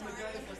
Yes.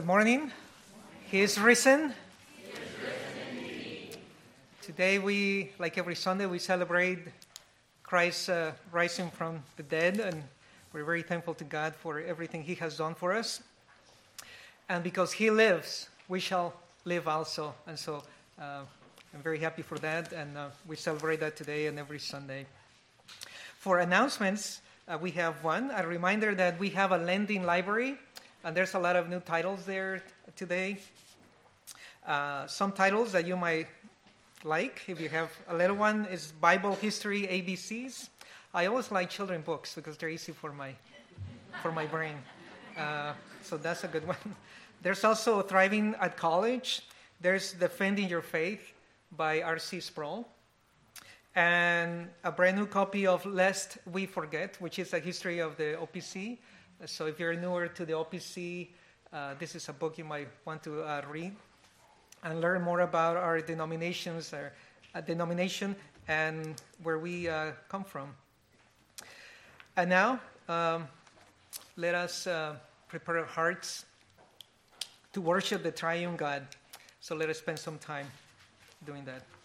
Good morning. He is risen. Today, we, like every Sunday, we celebrate Christ uh, rising from the dead, and we're very thankful to God for everything He has done for us. And because He lives, we shall live also. And so uh, I'm very happy for that, and uh, we celebrate that today and every Sunday. For announcements, uh, we have one a reminder that we have a lending library. And there's a lot of new titles there today. Uh, some titles that you might like, if you have a little one, is Bible History ABCs. I always like children books because they're easy for my, for my brain. Uh, so that's a good one. There's also Thriving at College. There's Defending Your Faith by R.C. Sproul. And a brand new copy of Lest We Forget, which is a history of the OPC so if you're newer to the OPC, uh, this is a book you might want to uh, read and learn more about our denominations, our uh, denomination, and where we uh, come from. And now, um, let us uh, prepare our hearts to worship the triune God. So let us spend some time doing that.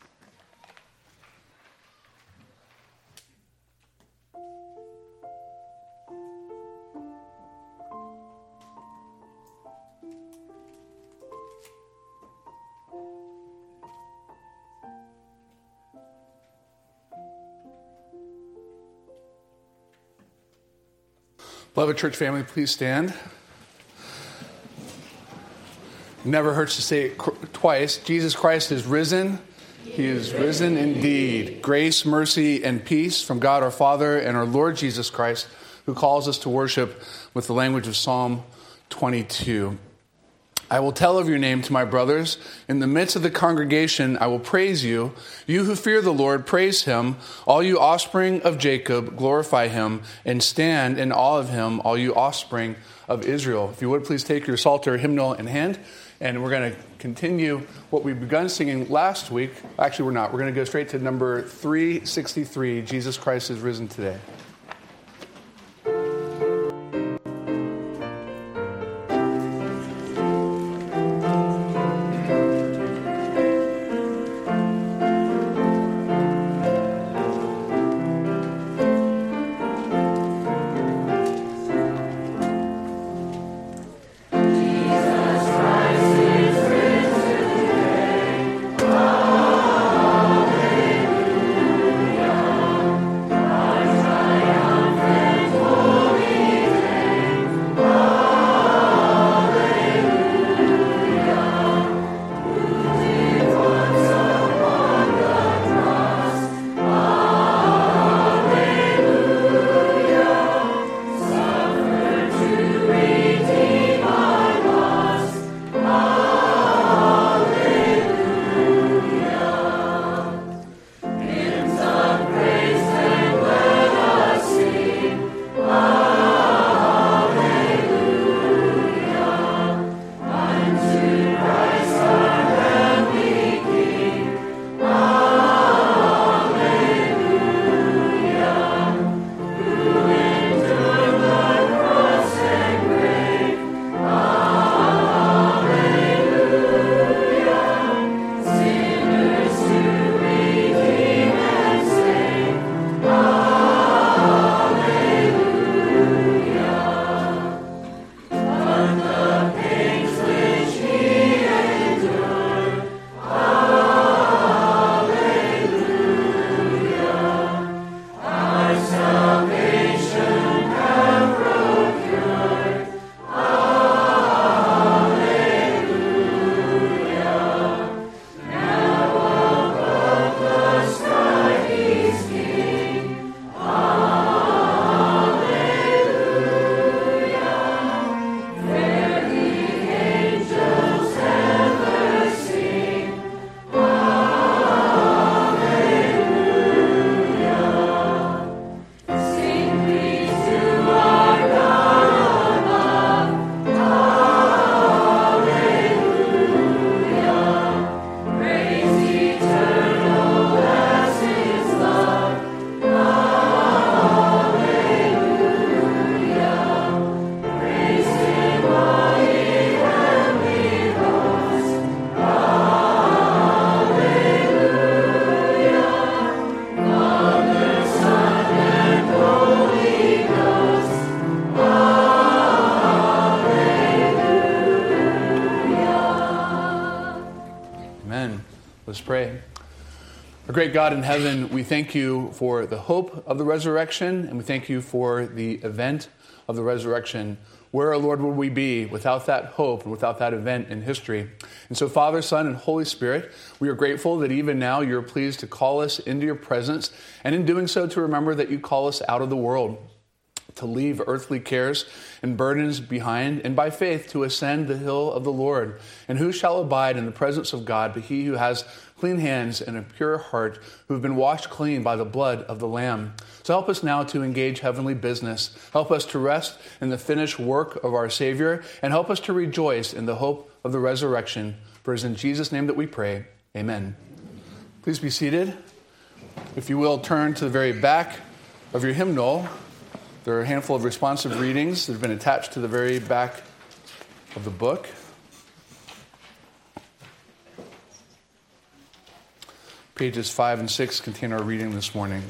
Beloved church family, please stand. Never hurts to say it twice. Jesus Christ is risen. He is risen indeed. Grace, mercy, and peace from God our Father and our Lord Jesus Christ, who calls us to worship with the language of Psalm 22. I will tell of your name to my brothers. In the midst of the congregation, I will praise you. You who fear the Lord, praise him. All you offspring of Jacob, glorify him, and stand in awe of him, all you offspring of Israel. If you would please take your Psalter hymnal in hand, and we're going to continue what we've begun singing last week. Actually, we're not. We're going to go straight to number 363 Jesus Christ is risen today. Great God in heaven, we thank you for the hope of the resurrection, and we thank you for the event of the resurrection. Where, Lord, would we be without that hope and without that event in history? And so, Father, Son, and Holy Spirit, we are grateful that even now you're pleased to call us into your presence, and in doing so, to remember that you call us out of the world to leave earthly cares and burdens behind, and by faith to ascend the hill of the Lord. And who shall abide in the presence of God but he who has clean hands and a pure heart, who have been washed clean by the blood of the Lamb? So help us now to engage heavenly business. Help us to rest in the finished work of our Savior, and help us to rejoice in the hope of the resurrection. For it is in Jesus' name that we pray. Amen. Please be seated. If you will, turn to the very back of your hymnal. There are a handful of responsive readings that have been attached to the very back of the book. Pages 5 and 6 contain our reading this morning.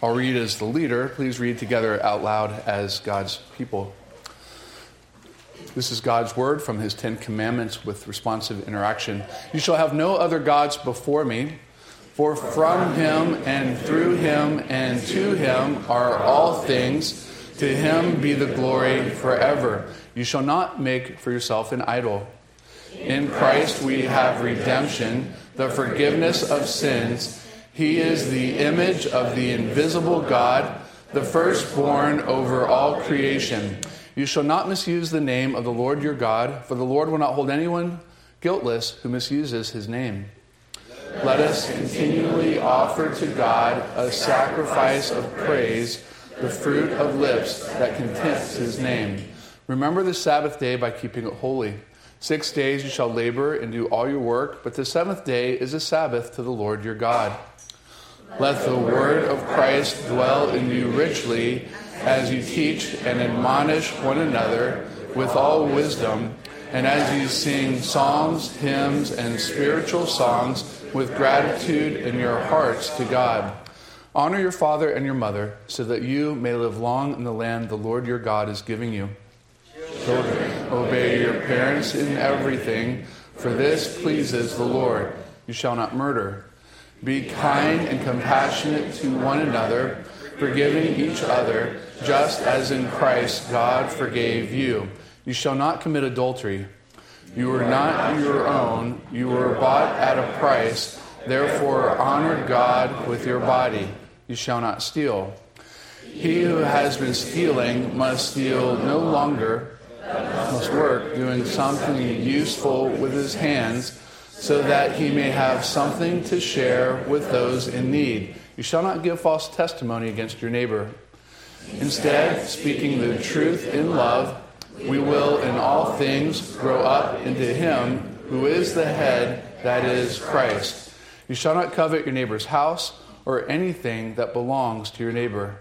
I'll read as the leader. Please read together out loud as God's people. This is God's word from his Ten Commandments with responsive interaction. You shall have no other gods before me, for from him and through him and to him are all things. To him be the glory forever. You shall not make for yourself an idol. In Christ we have redemption, the forgiveness of sins. He is the image of the invisible God, the firstborn over all creation. You shall not misuse the name of the Lord your God, for the Lord will not hold anyone guiltless who misuses his name. Let us continually offer to God a sacrifice of praise, the fruit of lips that contents his name. Remember the Sabbath day by keeping it holy. Six days you shall labor and do all your work, but the seventh day is a Sabbath to the Lord your God. Let the word of Christ dwell in you richly as you teach and admonish one another with all wisdom, and as you sing psalms, hymns, and spiritual songs with gratitude in your hearts to God. Honor your father and your mother, so that you may live long in the land the Lord your God is giving you. Children, obey your parents in everything, for this pleases the Lord. You shall not murder. Be kind and compassionate to one another, forgiving each other just as in Christ God forgave you. You shall not commit adultery. You are not your own, you were bought at a price. Therefore, honor God with your body. You shall not steal. He who has been stealing must steal no longer, must work doing something useful with his hands, so that he may have something to share with those in need. You shall not give false testimony against your neighbor. Instead, speaking the truth in love, we will in all things grow up into Him who is the head, that is Christ. You shall not covet your neighbor's house or anything that belongs to your neighbor.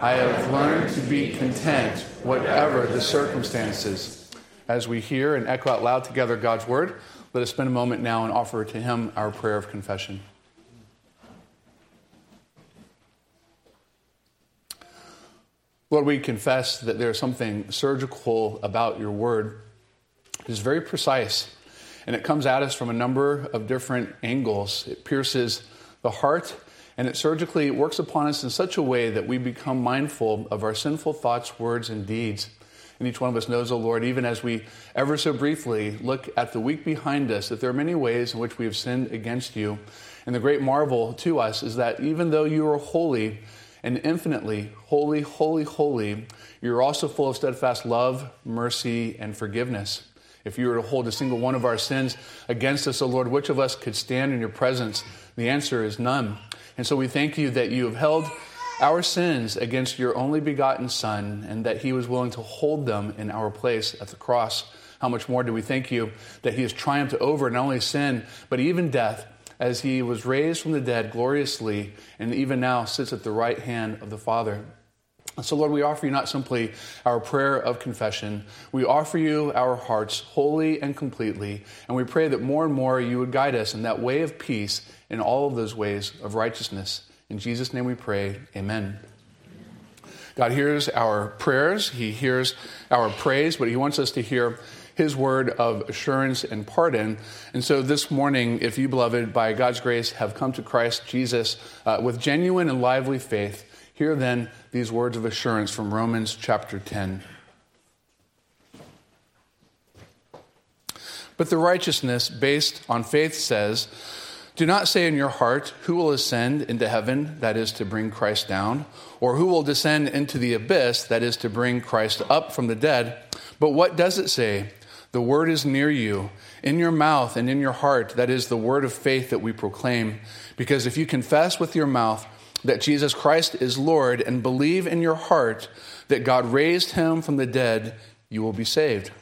I have learned to be content, whatever the circumstances. As we hear and echo out loud together God's word, let us spend a moment now and offer to Him our prayer of confession. Lord, we confess that there's something surgical about your word. It is very precise, and it comes at us from a number of different angles. It pierces the heart, and it surgically works upon us in such a way that we become mindful of our sinful thoughts, words, and deeds. And each one of us knows, O oh Lord, even as we ever so briefly look at the week behind us, that there are many ways in which we have sinned against you. And the great marvel to us is that even though you are holy, and infinitely holy, holy, holy, you're also full of steadfast love, mercy, and forgiveness. If you were to hold a single one of our sins against us, O oh Lord, which of us could stand in your presence? The answer is none. And so we thank you that you have held our sins against your only begotten Son and that he was willing to hold them in our place at the cross. How much more do we thank you that he has triumphed over not only sin, but even death as he was raised from the dead gloriously and even now sits at the right hand of the Father. So, Lord, we offer you not simply our prayer of confession, we offer you our hearts wholly and completely. And we pray that more and more you would guide us in that way of peace in all of those ways of righteousness. In Jesus' name we pray, amen. God hears our prayers, He hears our praise, but He wants us to hear His word of assurance and pardon. And so this morning, if you, beloved, by God's grace, have come to Christ Jesus uh, with genuine and lively faith, hear then these words of assurance from Romans chapter 10. But the righteousness based on faith says, Do not say in your heart, Who will ascend into heaven, that is to bring Christ down, or who will descend into the abyss, that is to bring Christ up from the dead. But what does it say? The word is near you, in your mouth and in your heart, that is the word of faith that we proclaim. Because if you confess with your mouth that Jesus Christ is Lord and believe in your heart that God raised him from the dead, you will be saved.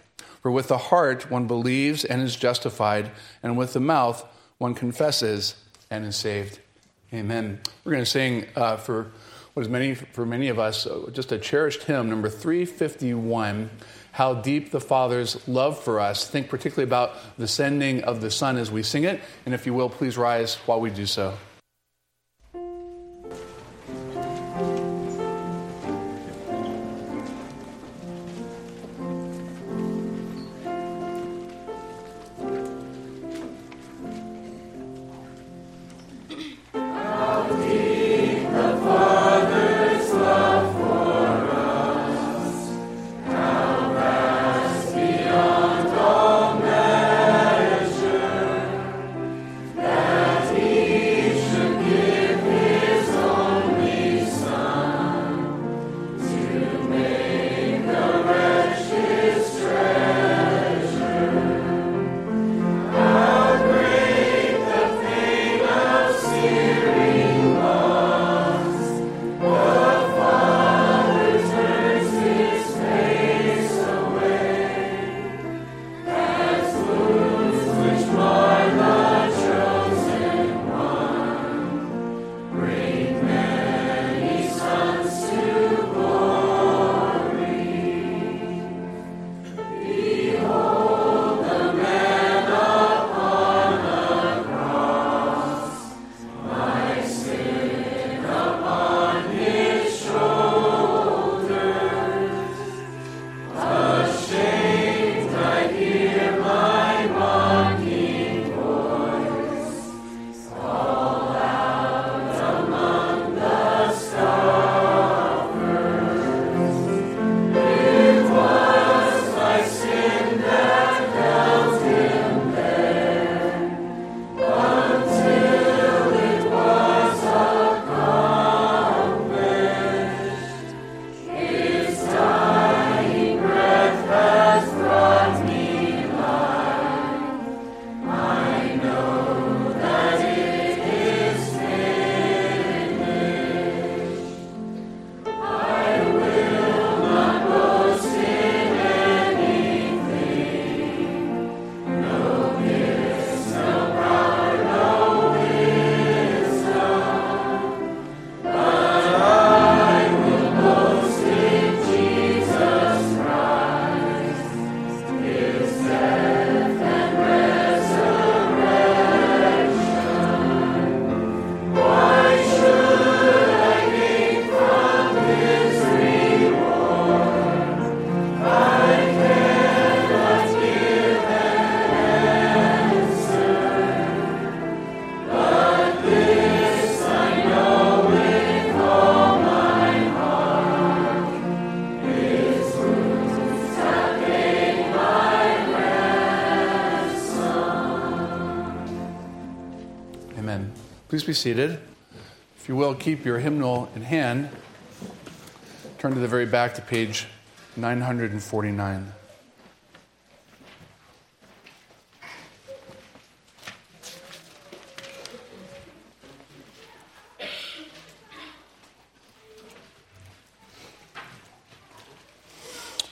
For with the heart one believes and is justified, and with the mouth one confesses and is saved. Amen. We're going to sing uh, for what is many for many of us uh, just a cherished hymn, number 351. How deep the Father's love for us. Think particularly about the sending of the Son as we sing it. And if you will, please rise while we do so. Be seated. If you will, keep your hymnal in hand. Turn to the very back to page 949.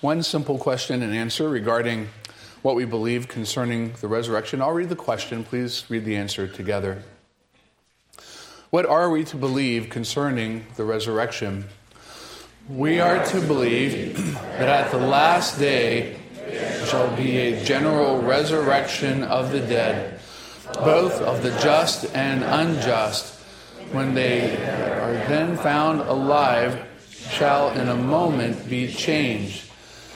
One simple question and answer regarding what we believe concerning the resurrection. I'll read the question. Please read the answer together. What are we to believe concerning the resurrection? We are to believe that at the last day shall be a general resurrection of the dead, both of the just and unjust. When they are then found alive, shall in a moment be changed,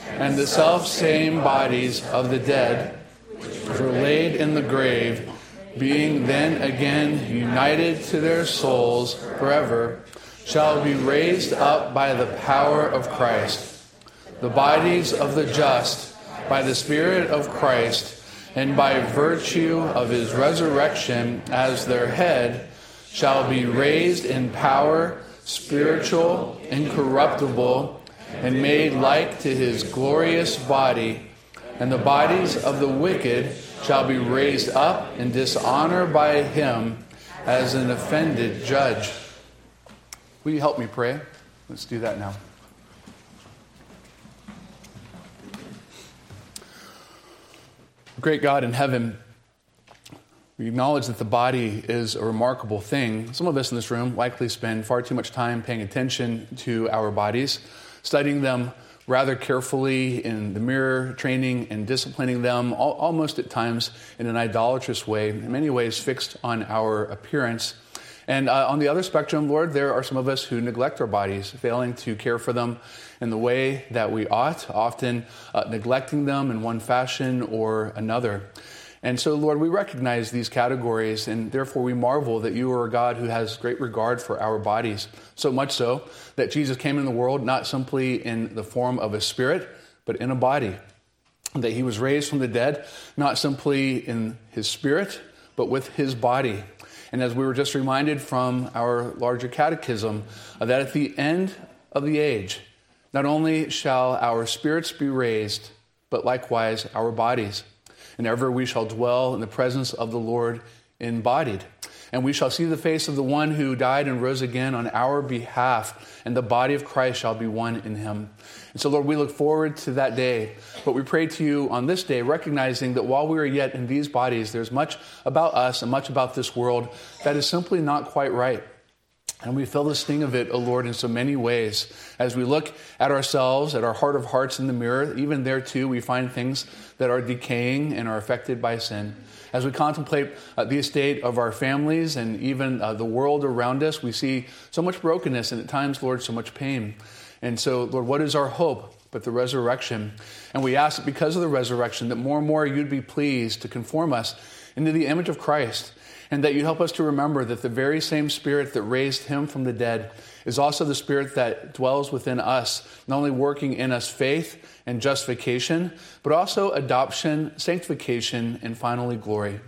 and the self same bodies of the dead, which were laid in the grave, being then again united to their souls forever, shall be raised up by the power of Christ. The bodies of the just, by the Spirit of Christ, and by virtue of his resurrection as their head, shall be raised in power, spiritual, incorruptible, and made like to his glorious body. And the bodies of the wicked shall be raised up in dishonor by him as an offended judge. Will you help me pray? Let's do that now. Great God in heaven, we acknowledge that the body is a remarkable thing. Some of us in this room likely spend far too much time paying attention to our bodies, studying them rather carefully in the mirror, training and disciplining them, almost at times in an idolatrous way, in many ways fixed on our appearance. And uh, on the other spectrum, Lord, there are some of us who neglect our bodies, failing to care for them in the way that we ought, often uh, neglecting them in one fashion or another. And so, Lord, we recognize these categories, and therefore we marvel that you are a God who has great regard for our bodies. So much so that Jesus came in the world not simply in the form of a spirit, but in a body. That he was raised from the dead, not simply in his spirit, but with his body. And as we were just reminded from our larger catechism, uh, that at the end of the age, not only shall our spirits be raised, but likewise our bodies and ever we shall dwell in the presence of the Lord embodied. And we shall see the face of the one who died and rose again on our behalf, and the body of Christ shall be one in him. And so, Lord, we look forward to that day. But we pray to you on this day, recognizing that while we are yet in these bodies, there's much about us and much about this world that is simply not quite right. And we feel the sting of it, O oh Lord, in so many ways. As we look at ourselves, at our heart of hearts in the mirror, even there too, we find things that are decaying and are affected by sin. As we contemplate uh, the estate of our families and even uh, the world around us, we see so much brokenness and at times, Lord, so much pain. And so, Lord, what is our hope but the resurrection? And we ask that because of the resurrection, that more and more you'd be pleased to conform us into the image of Christ and that you help us to remember that the very same Spirit that raised him from the dead is also the Spirit that dwells within us, not only working in us faith and justification, but also adoption, sanctification, and finally glory.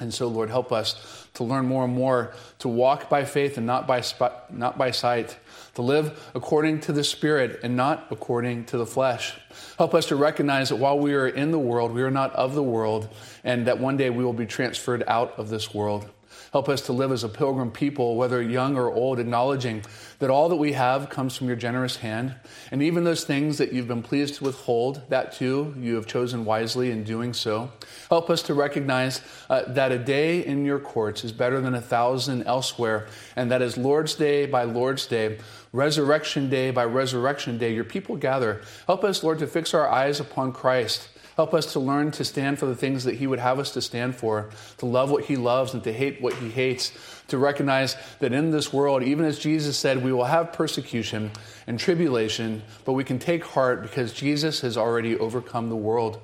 And so, Lord, help us to learn more and more to walk by faith and not by, not by sight, to live according to the Spirit and not according to the flesh. Help us to recognize that while we are in the world, we are not of the world, and that one day we will be transferred out of this world. Help us to live as a pilgrim people, whether young or old, acknowledging that all that we have comes from your generous hand. And even those things that you've been pleased to withhold, that too, you have chosen wisely in doing so. Help us to recognize uh, that a day in your courts is better than a thousand elsewhere, and that as Lord's Day by Lord's Day, resurrection day by resurrection day, your people gather. Help us, Lord, to fix our eyes upon Christ Help us to learn to stand for the things that He would have us to stand for, to love what He loves and to hate what He hates, to recognize that in this world, even as Jesus said, we will have persecution and tribulation, but we can take heart because Jesus has already overcome the world.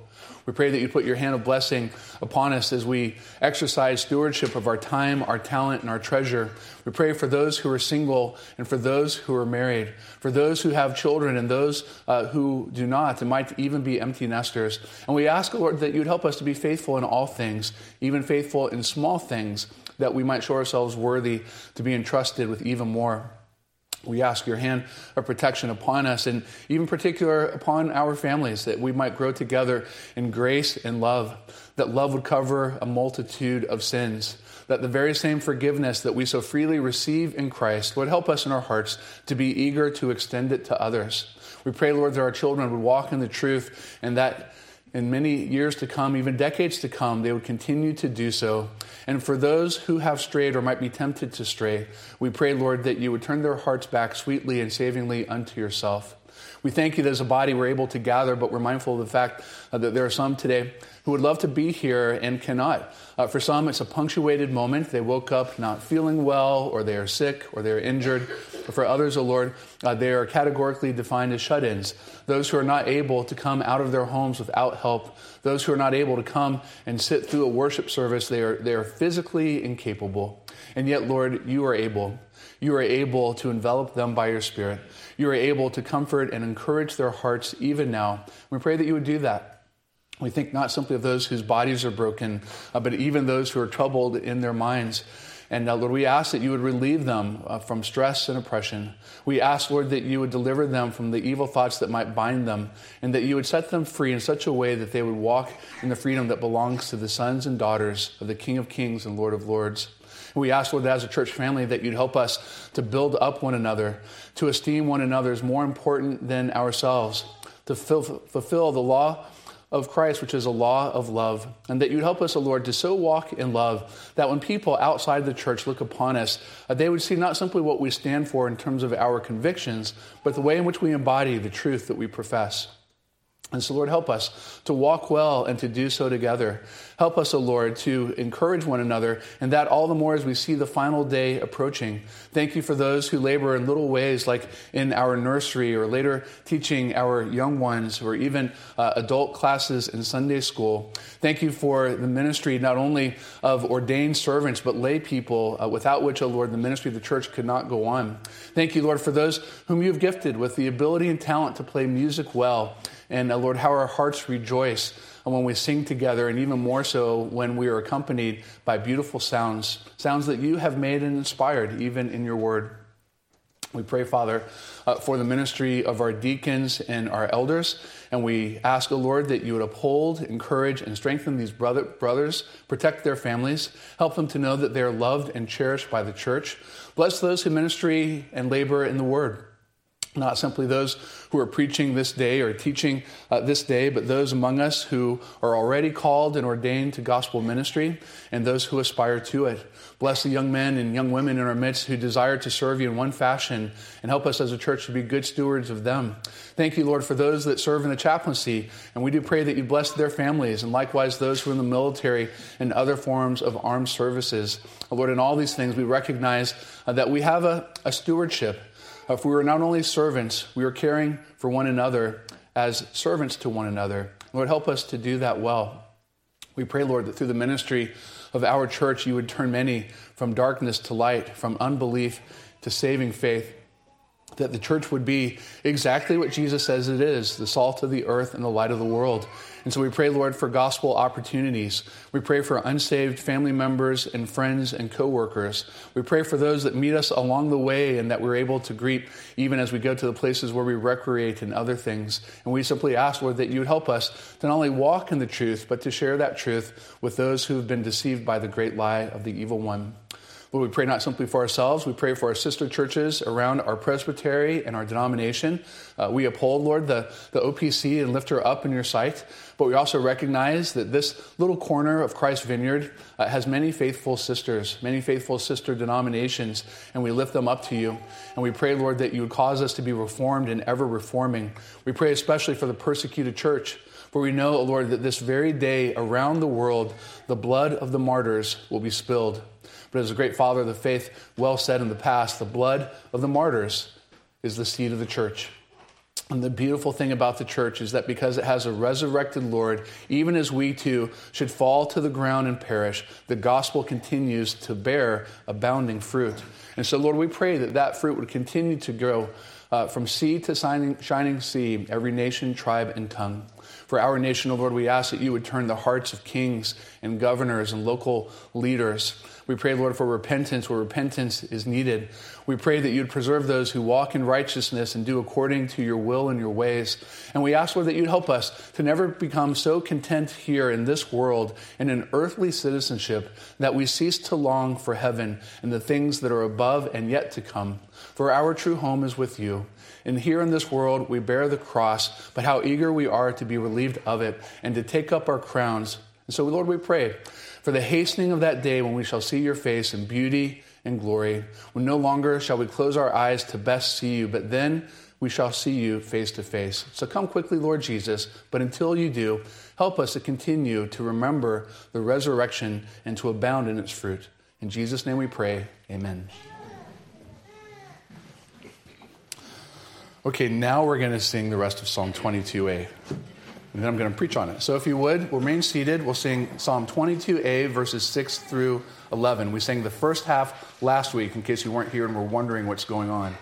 We pray that you put your hand of blessing upon us as we exercise stewardship of our time, our talent, and our treasure. We pray for those who are single and for those who are married, for those who have children and those uh, who do not, and might even be empty nesters. And we ask, Lord, that you'd help us to be faithful in all things, even faithful in small things, that we might show ourselves worthy to be entrusted with even more. We ask your hand of protection upon us and even particular upon our families that we might grow together in grace and love, that love would cover a multitude of sins, that the very same forgiveness that we so freely receive in Christ would help us in our hearts to be eager to extend it to others. We pray, Lord, that our children would walk in the truth and that in many years to come, even decades to come, they would continue to do so. And for those who have strayed or might be tempted to stray, we pray, Lord, that you would turn their hearts back sweetly and savingly unto yourself. We thank you that as a body we're able to gather, but we're mindful of the fact uh, that there are some today who would love to be here and cannot. Uh, for some, it's a punctuated moment. They woke up not feeling well, or they are sick, or they are injured. But for others, O oh Lord, uh, they are categorically defined as shut ins. Those who are not able to come out of their homes without help. Those who are not able to come and sit through a worship service. They are, they are physically incapable. And yet, Lord, you are able. You are able to envelop them by your Spirit. You are able to comfort and encourage their hearts even now. We pray that you would do that. We think not simply of those whose bodies are broken, uh, but even those who are troubled in their minds. And uh, Lord, we ask that you would relieve them uh, from stress and oppression. We ask, Lord, that you would deliver them from the evil thoughts that might bind them, and that you would set them free in such a way that they would walk in the freedom that belongs to the sons and daughters of the King of Kings and Lord of Lords. We ask, Lord, that as a church family, that you'd help us to build up one another, to esteem one another as more important than ourselves, to fulfill the law of Christ, which is a law of love, and that you'd help us, O Lord, to so walk in love that when people outside the church look upon us, uh, they would see not simply what we stand for in terms of our convictions, but the way in which we embody the truth that we profess. And so, Lord, help us to walk well and to do so together. Help us, O Lord, to encourage one another, and that all the more as we see the final day approaching. Thank you for those who labor in little ways, like in our nursery or later teaching our young ones, or even uh, adult classes in Sunday school. Thank you for the ministry not only of ordained servants, but lay people, uh, without which, O Lord, the ministry of the church could not go on. Thank you, Lord, for those whom you have gifted with the ability and talent to play music well. And uh, Lord, how our hearts rejoice when we sing together, and even more so when we are accompanied by beautiful sounds, sounds that you have made and inspired, even in your word. We pray, Father, uh, for the ministry of our deacons and our elders. And we ask, O Lord, that you would uphold, encourage, and strengthen these brother, brothers, protect their families, help them to know that they are loved and cherished by the church. Bless those who ministry and labor in the word not simply those who are preaching this day or teaching uh, this day, but those among us who are already called and ordained to gospel ministry and those who aspire to it. Bless the young men and young women in our midst who desire to serve you in one fashion and help us as a church to be good stewards of them. Thank you, Lord, for those that serve in the chaplaincy, and we do pray that you bless their families and likewise those who are in the military and other forms of armed services. Lord, in all these things, we recognize uh, that we have a, a stewardship if we were not only servants, we were caring for one another as servants to one another. Lord, help us to do that well. We pray, Lord, that through the ministry of our church, you would turn many from darkness to light, from unbelief to saving faith that the church would be exactly what Jesus says it is the salt of the earth and the light of the world. And so we pray, Lord, for gospel opportunities. We pray for unsaved family members and friends and coworkers. We pray for those that meet us along the way and that we're able to greet even as we go to the places where we recreate and other things. And we simply ask, Lord, that you would help us to not only walk in the truth, but to share that truth with those who have been deceived by the great lie of the evil one. Lord, we pray not simply for ourselves, we pray for our sister churches around our presbytery and our denomination. Uh, we uphold, Lord, the, the OPC and lift her up in your sight. But we also recognize that this little corner of Christ's vineyard uh, has many faithful sisters, many faithful sister denominations, and we lift them up to you. And we pray, Lord, that you would cause us to be reformed and ever reforming. We pray especially for the persecuted church. For we know, Lord, that this very day around the world, the blood of the martyrs will be spilled. But as a great father of the faith well said in the past, the blood of the martyrs is the seed of the church. And the beautiful thing about the church is that because it has a resurrected Lord, even as we too should fall to the ground and perish, the gospel continues to bear abounding fruit. And so, Lord, we pray that that fruit would continue to grow uh, from sea to shining, shining sea, every nation, tribe, and tongue. For our nation, O Lord, we ask that you would turn the hearts of kings and governors and local leaders we pray, Lord, for repentance where repentance is needed. We pray that you'd preserve those who walk in righteousness and do according to your will and your ways. And we ask, Lord, that you'd help us to never become so content here in this world in an earthly citizenship that we cease to long for heaven and the things that are above and yet to come. For our true home is with you. And here in this world, we bear the cross, but how eager we are to be relieved of it and to take up our crowns. And so, Lord, we pray for the hastening of that day when we shall see your face in beauty and glory, when no longer shall we close our eyes to best see you, but then we shall see you face to face. So come quickly, Lord Jesus, but until you do, help us to continue to remember the resurrection and to abound in its fruit. In Jesus' name we pray. Amen. Okay, now we're going to sing the rest of Psalm 22a. And then I'm going to preach on it. So if you would, remain seated. We'll sing Psalm 22a, verses 6 through 11. We sang the first half last week in case you weren't here and were wondering what's going on.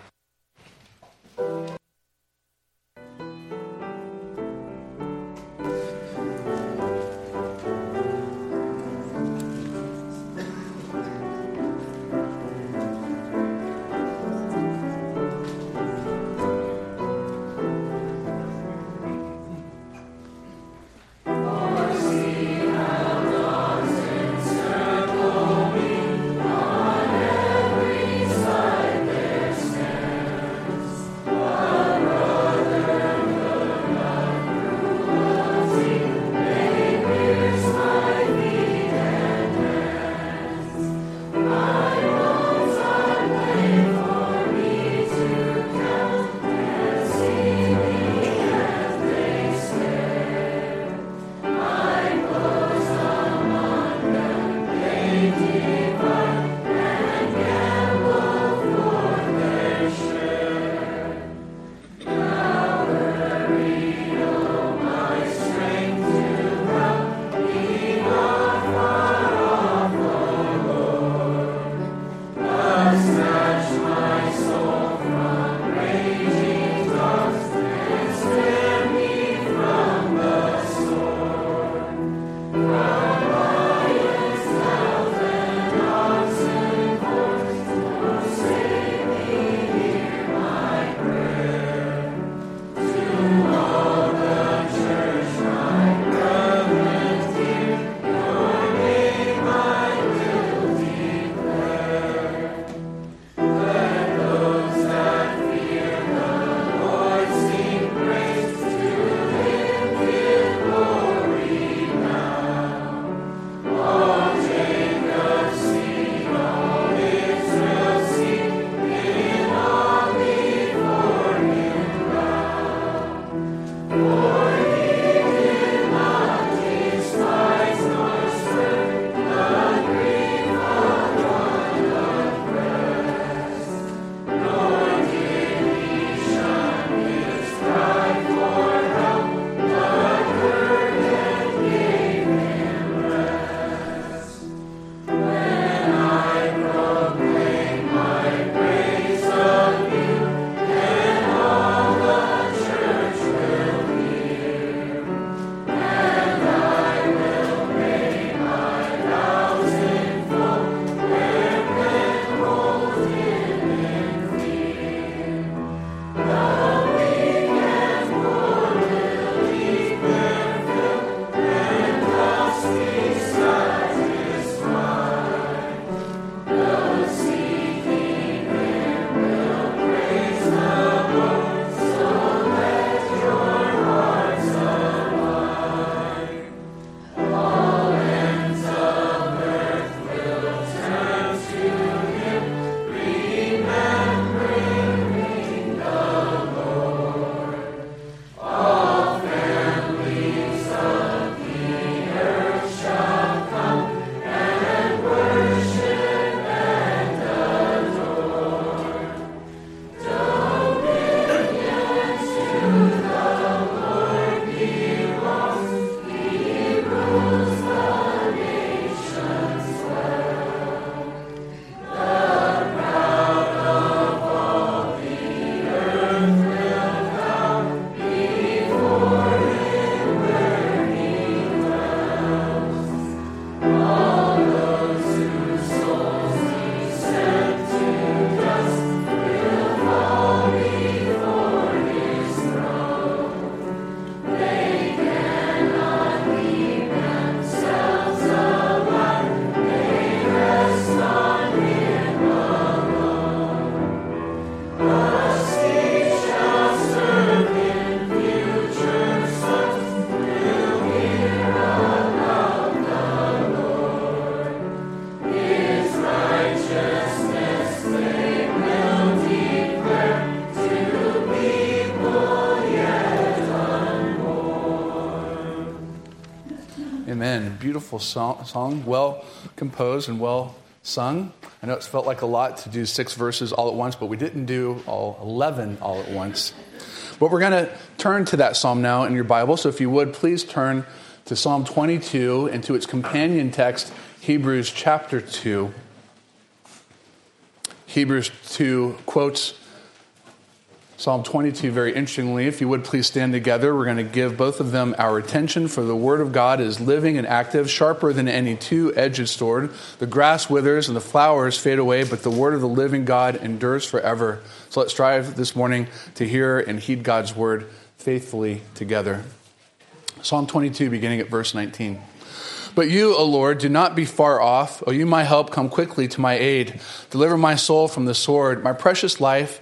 Beautiful song, song, well composed and well sung. I know it's felt like a lot to do six verses all at once, but we didn't do all 11 all at once. But we're going to turn to that psalm now in your Bible. So if you would, please turn to Psalm 22 and to its companion text, Hebrews chapter 2. Hebrews 2 quotes Psalm 22 very interestingly. If you would please stand together, we're going to give both of them our attention, for the Word of God is living and active, sharper than any two edged sword. The grass withers and the flowers fade away, but the Word of the living God endures forever. So let's strive this morning to hear and heed God's Word faithfully together. Psalm 22, beginning at verse 19. But you, O Lord, do not be far off. O you, my help, come quickly to my aid. Deliver my soul from the sword, my precious life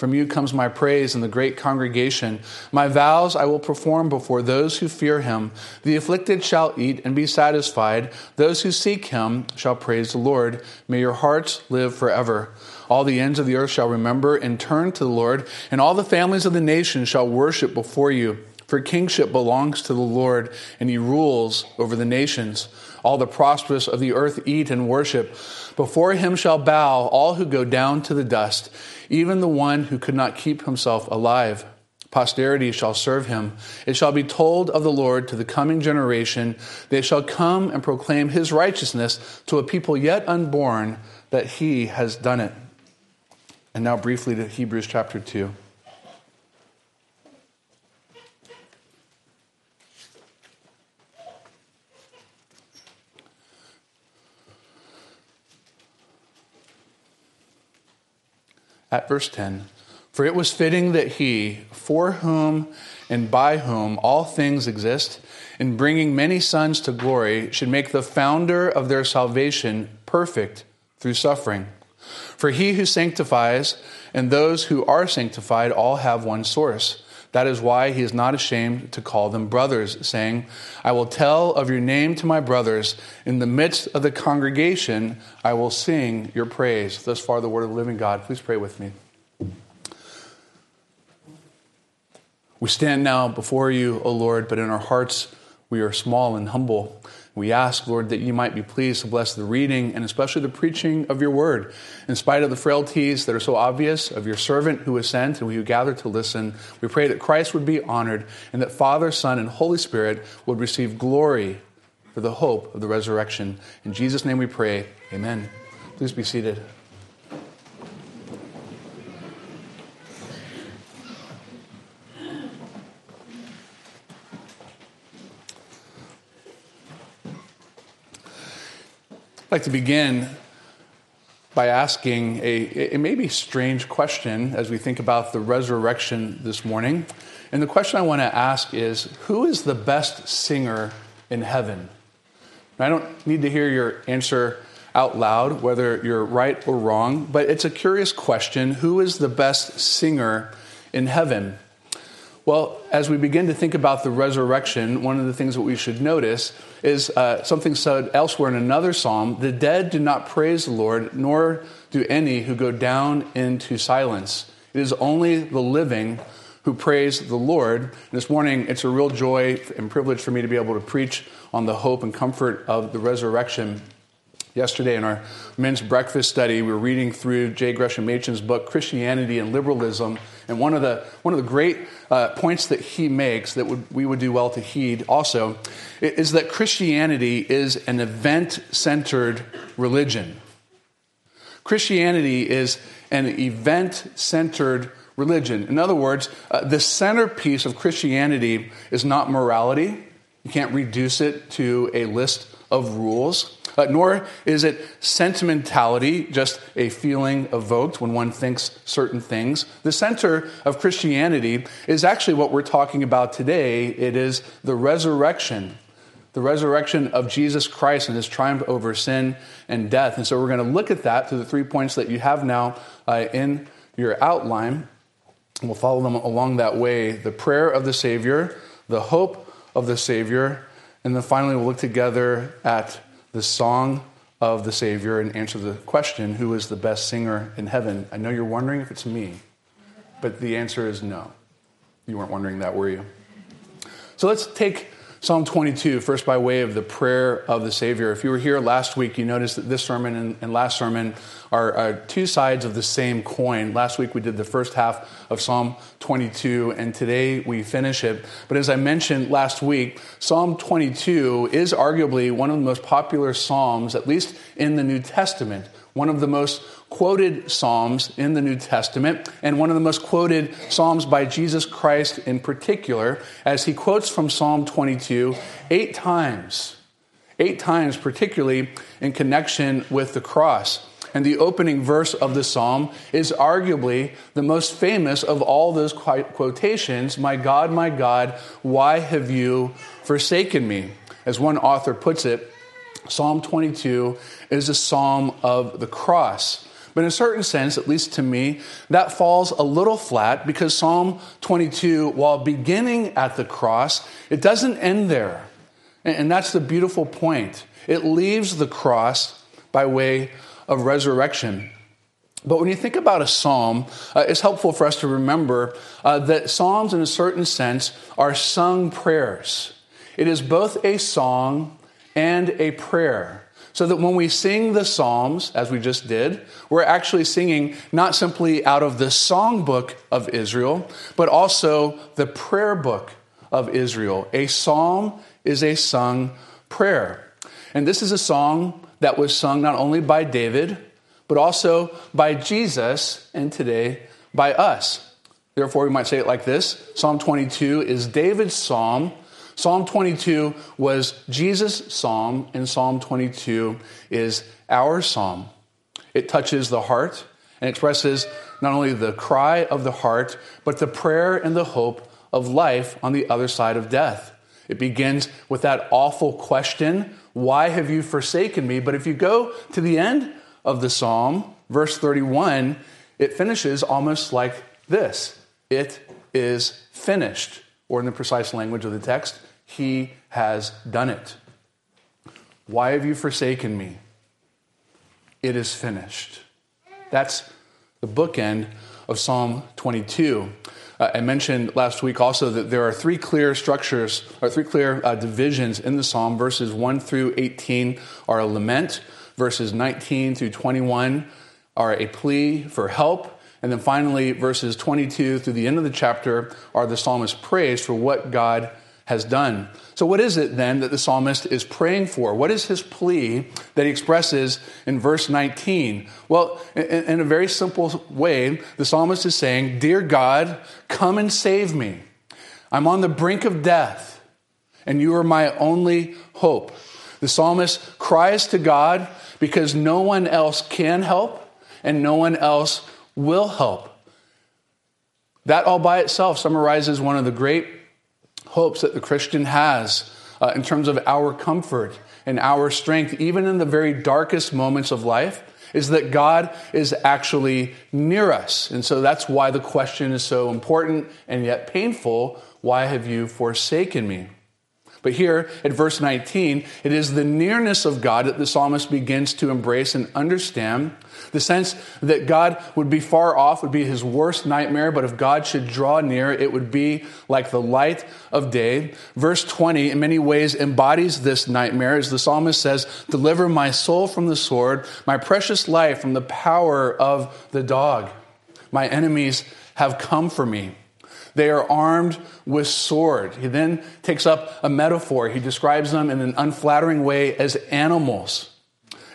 From you comes my praise in the great congregation. My vows I will perform before those who fear him. The afflicted shall eat and be satisfied. Those who seek him shall praise the Lord. May your hearts live forever. All the ends of the earth shall remember and turn to the Lord, and all the families of the nations shall worship before you. For kingship belongs to the Lord, and he rules over the nations. All the prosperous of the earth eat and worship. Before him shall bow all who go down to the dust even the one who could not keep himself alive. Posterity shall serve him. It shall be told of the Lord to the coming generation. They shall come and proclaim his righteousness to a people yet unborn that he has done it. And now, briefly, to Hebrews chapter 2. At verse 10 For it was fitting that he, for whom and by whom all things exist, in bringing many sons to glory, should make the founder of their salvation perfect through suffering. For he who sanctifies and those who are sanctified all have one source. That is why he is not ashamed to call them brothers, saying, I will tell of your name to my brothers. In the midst of the congregation, I will sing your praise. Thus far, the word of the living God. Please pray with me. We stand now before you, O Lord, but in our hearts we are small and humble. We ask, Lord, that you might be pleased to bless the reading and especially the preaching of your word. In spite of the frailties that are so obvious of your servant who was sent and who gathered to listen, we pray that Christ would be honored and that Father, Son, and Holy Spirit would receive glory for the hope of the resurrection. In Jesus' name we pray. Amen. Please be seated. I'd like to begin by asking a, a maybe strange question as we think about the resurrection this morning. And the question I want to ask is Who is the best singer in heaven? I don't need to hear your answer out loud, whether you're right or wrong, but it's a curious question. Who is the best singer in heaven? Well, as we begin to think about the resurrection, one of the things that we should notice is uh, something said elsewhere in another psalm the dead do not praise the Lord, nor do any who go down into silence. It is only the living who praise the Lord. This morning, it's a real joy and privilege for me to be able to preach on the hope and comfort of the resurrection. Yesterday, in our men's breakfast study, we were reading through J. Gresham Machen's book, Christianity and Liberalism. And one of the, one of the great uh, points that he makes that would, we would do well to heed also is that Christianity is an event centered religion. Christianity is an event centered religion. In other words, uh, the centerpiece of Christianity is not morality. You can't reduce it to a list of rules. Uh, nor is it sentimentality, just a feeling evoked when one thinks certain things. The center of Christianity is actually what we're talking about today. It is the resurrection the resurrection of Jesus Christ and his triumph over sin and death. And so we're going to look at that through the three points that you have now uh, in your outline. We'll follow them along that way the prayer of the Savior, the hope of the Savior, and then finally we'll look together at the song of the Savior and answer the question who is the best singer in heaven? I know you're wondering if it's me, but the answer is no. You weren't wondering that, were you? So let's take Psalm 22, first by way of the prayer of the Savior. If you were here last week, you noticed that this sermon and, and last sermon are, are, two sides of the same coin. Last week we did the first half of Psalm 22, and today we finish it. But as I mentioned last week, Psalm 22 is arguably one of the most popular Psalms, at least in the New Testament one of the most quoted Psalms in the New Testament, and one of the most quoted Psalms by Jesus Christ in particular, as he quotes from Psalm 22 eight times. Eight times, particularly in connection with the cross. And the opening verse of the psalm is arguably the most famous of all those quotations My God, my God, why have you forsaken me? As one author puts it, Psalm 22 is a psalm of the cross. But in a certain sense, at least to me, that falls a little flat because Psalm 22, while beginning at the cross, it doesn't end there. And that's the beautiful point. It leaves the cross by way of resurrection. But when you think about a psalm, uh, it's helpful for us to remember uh, that psalms, in a certain sense, are sung prayers. It is both a song and a prayer. So that when we sing the Psalms, as we just did, we're actually singing not simply out of the songbook of Israel, but also the prayer book of Israel. A psalm is a sung prayer. And this is a song that was sung not only by David, but also by Jesus, and today by us. Therefore, we might say it like this Psalm 22 is David's psalm Psalm 22 was Jesus' psalm, and Psalm 22 is our psalm. It touches the heart and expresses not only the cry of the heart, but the prayer and the hope of life on the other side of death. It begins with that awful question, Why have you forsaken me? But if you go to the end of the psalm, verse 31, it finishes almost like this It is finished. Or in the precise language of the text, he has done it. Why have you forsaken me? It is finished. That's the bookend of Psalm 22. Uh, I mentioned last week also that there are three clear structures, or three clear uh, divisions in the psalm. Verses 1 through 18 are a lament, verses 19 through 21 are a plea for help, and then finally, verses 22 through the end of the chapter are the psalmist's praise for what God has done. So, what is it then that the psalmist is praying for? What is his plea that he expresses in verse 19? Well, in, a very simple way, the psalmist is saying, Dear God, come and save me. I'm on the brink of death, and you are my only hope. The psalmist cries to God because no one else can help and no one else will help. That all by itself summarizes one of the great hopes that the Christian has uh, in terms of our comfort and our strength, even in the very darkest moments of life, is that God is actually near us. And so that's why the question is so important and yet painful why have you forsaken me? But here at verse 19, it is the nearness of God that the psalmist begins to embrace and understand the sense that God would be far off would be his worst nightmare, but if God should draw near, it would be like the light of day. Verse 20, in many ways, embodies this nightmare as the psalmist says, Deliver my soul from the sword, my precious life from the power of the dog. My enemies have come for me. They are armed with sword. He then takes up a metaphor. He describes them in an unflattering way as animals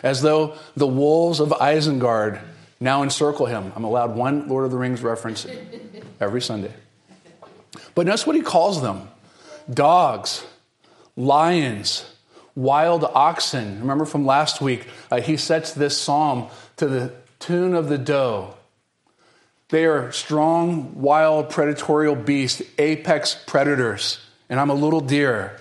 as though the wolves of Isengard now encircle him. I'm allowed one Lord of the Rings reference every Sunday. But notice what he calls them dogs, lions, wild oxen. Remember from last week, uh, he sets this psalm to the tune of the doe. They are strong, wild, predatorial beasts, apex predators, and I'm a little deer.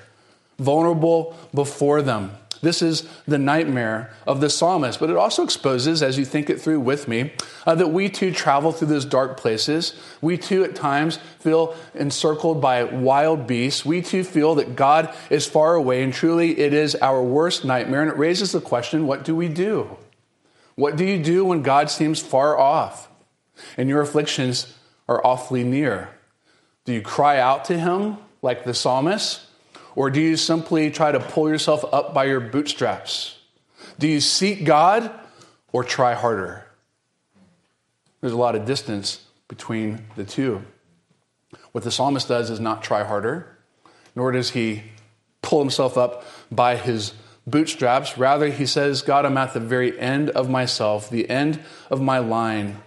vulnerable before them. This is the nightmare of the psalmist, but it also exposes, as you think it through with me, uh, that we too travel through those dark places. We too at times feel encircled by wild beasts. We too feel that God is far away, and truly it is our worst nightmare. And it raises the question what do we do? What do you do when God seems far off and your afflictions are awfully near? Do you cry out to Him like the psalmist? Or do you simply try to pull yourself up by your bootstraps? Do you seek God or try harder? There's a lot of distance between the two. What the psalmist does is not try harder, nor does he pull himself up by his bootstraps. Rather, he says, God, I'm at the very end of myself, the end of my line.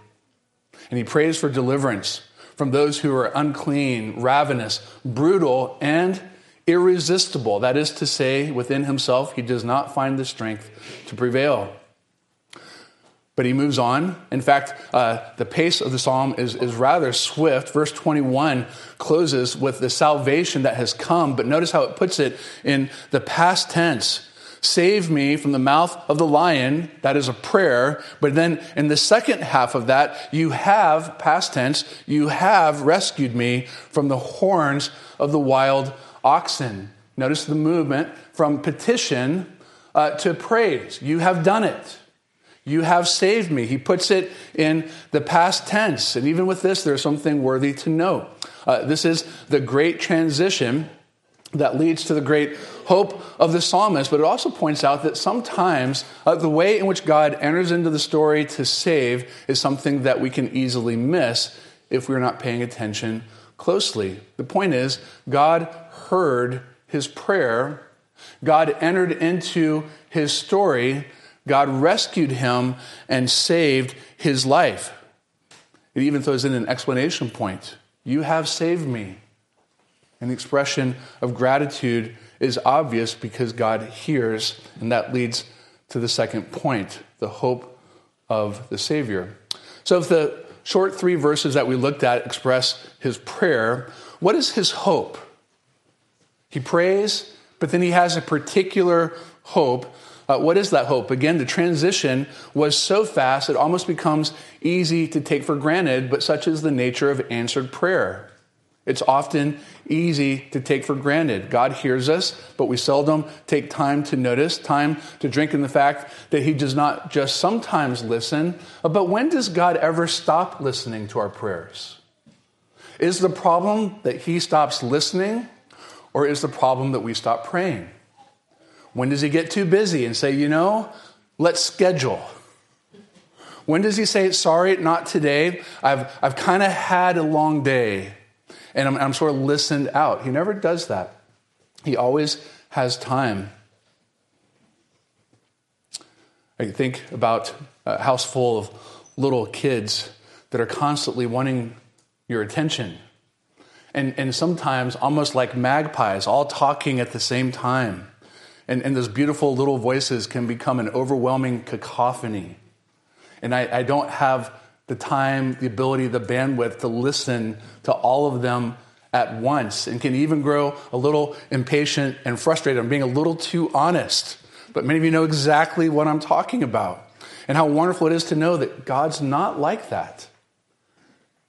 And he prays for deliverance from those who are unclean, ravenous, brutal, and irresistible. That is to say, within himself, he does not find the strength to prevail. But he moves on. In fact, uh, the pace of the psalm is, is rather swift. Verse 21 closes with the salvation that has come, but notice how it puts it in the past tense. Save me from the mouth of the lion. That is a prayer. But then in the second half of that, you have, past tense, you have rescued me from the horns of the wild oxen. Notice the movement from petition uh, to praise. You have done it. You have saved me. He puts it in the past tense. And even with this, there's something worthy to note. Uh, this is the great transition that leads to the great hope of the psalmist, but it also points out that sometimes uh, the way in which God enters into the story to save is something that we can easily miss if we're not paying attention closely. The point is, God heard his prayer, God entered into his story, God rescued him and saved his life. It even throws in an explanation point You have saved me. And the expression of gratitude is obvious because God hears, and that leads to the second point the hope of the Savior. So, if the short three verses that we looked at express his prayer, what is his hope? He prays, but then he has a particular hope. Uh, what is that hope? Again, the transition was so fast it almost becomes easy to take for granted, but such is the nature of answered prayer. It's often easy to take for granted. God hears us, but we seldom take time to notice, time to drink in the fact that He does not just sometimes listen. But when does God ever stop listening to our prayers? Is the problem that He stops listening? Or is the problem that we stop praying? When does he get too busy and say, you know, let's schedule? When does he say, sorry, not today? I've, I've kind of had a long day and I'm, I'm sort of listened out. He never does that. He always has time. I think about a house full of little kids that are constantly wanting your attention and, and sometimes almost like magpies, all talking at the same time. And, and those beautiful little voices can become an overwhelming cacophony. And I, I don't have the time, the ability, the bandwidth to listen to all of them at once and can even grow a little impatient and frustrated. I'm being a little too honest. But many of you know exactly what I'm talking about and how wonderful it is to know that God's not like that.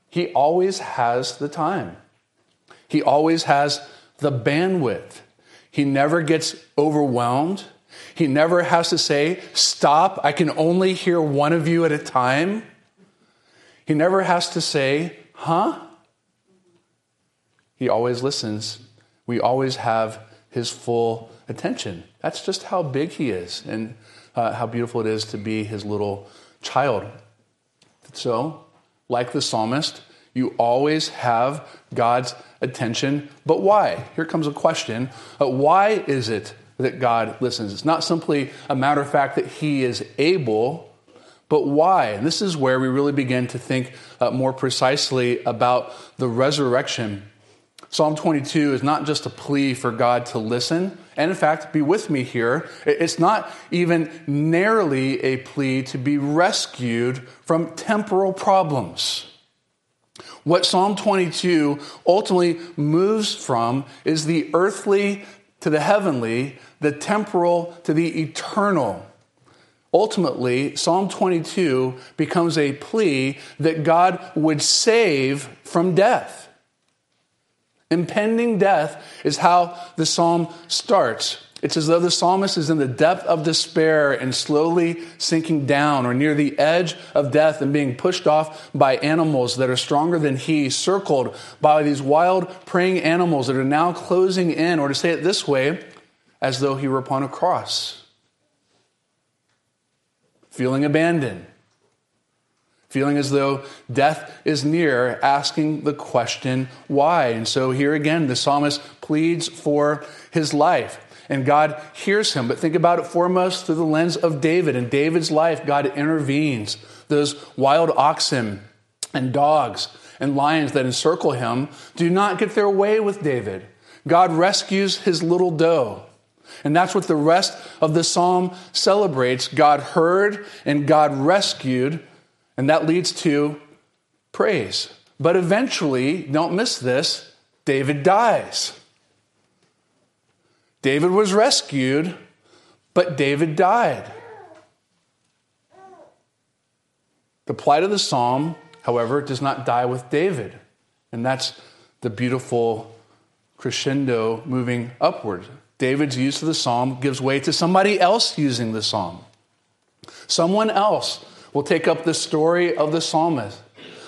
He always has the time. He always has the bandwidth. He never gets overwhelmed. He never has to say, Stop, I can only hear one of you at a time. He never has to say, Huh? He always listens. We always have his full attention. That's just how big he is and uh, how beautiful it is to be his little child. So, like the psalmist, you always have God's attention. But why? Here comes a question. Uh, why is it that God listens? It's not simply a matter of fact that He is able, but why? And this is where we really begin to think uh, more precisely about the resurrection. Psalm 22 is not just a plea for God to listen, and in fact, be with me here. It's not even narrowly a plea to be rescued from temporal problems. What Psalm 22 ultimately moves from is the earthly to the heavenly, the temporal to the eternal. Ultimately, Psalm 22 becomes a plea that God would save from death. Impending death is how the psalm starts. It's as though the psalmist is in the depth of despair and slowly sinking down or near the edge of death and being pushed off by animals that are stronger than he, circled by these wild preying animals that are now closing in, or to say it this way, as though he were upon a cross. Feeling abandoned, feeling as though death is near, asking the question, why? And so here again, the psalmist pleads for his life. And God hears him. But think about it foremost through the lens of David. In David's life, God intervenes. Those wild oxen and dogs and lions that encircle him do not get their way with David. God rescues his little doe. And that's what the rest of the psalm celebrates. God heard and God rescued and that leads to praise. But eventually, don't miss this, David dies. David was rescued, but David died. The plight of the psalm, however, does not die with David. And that's the beautiful crescendo moving upward. David's use of the psalm gives way to somebody else using the psalm. Someone else will take up the story of the psalmist.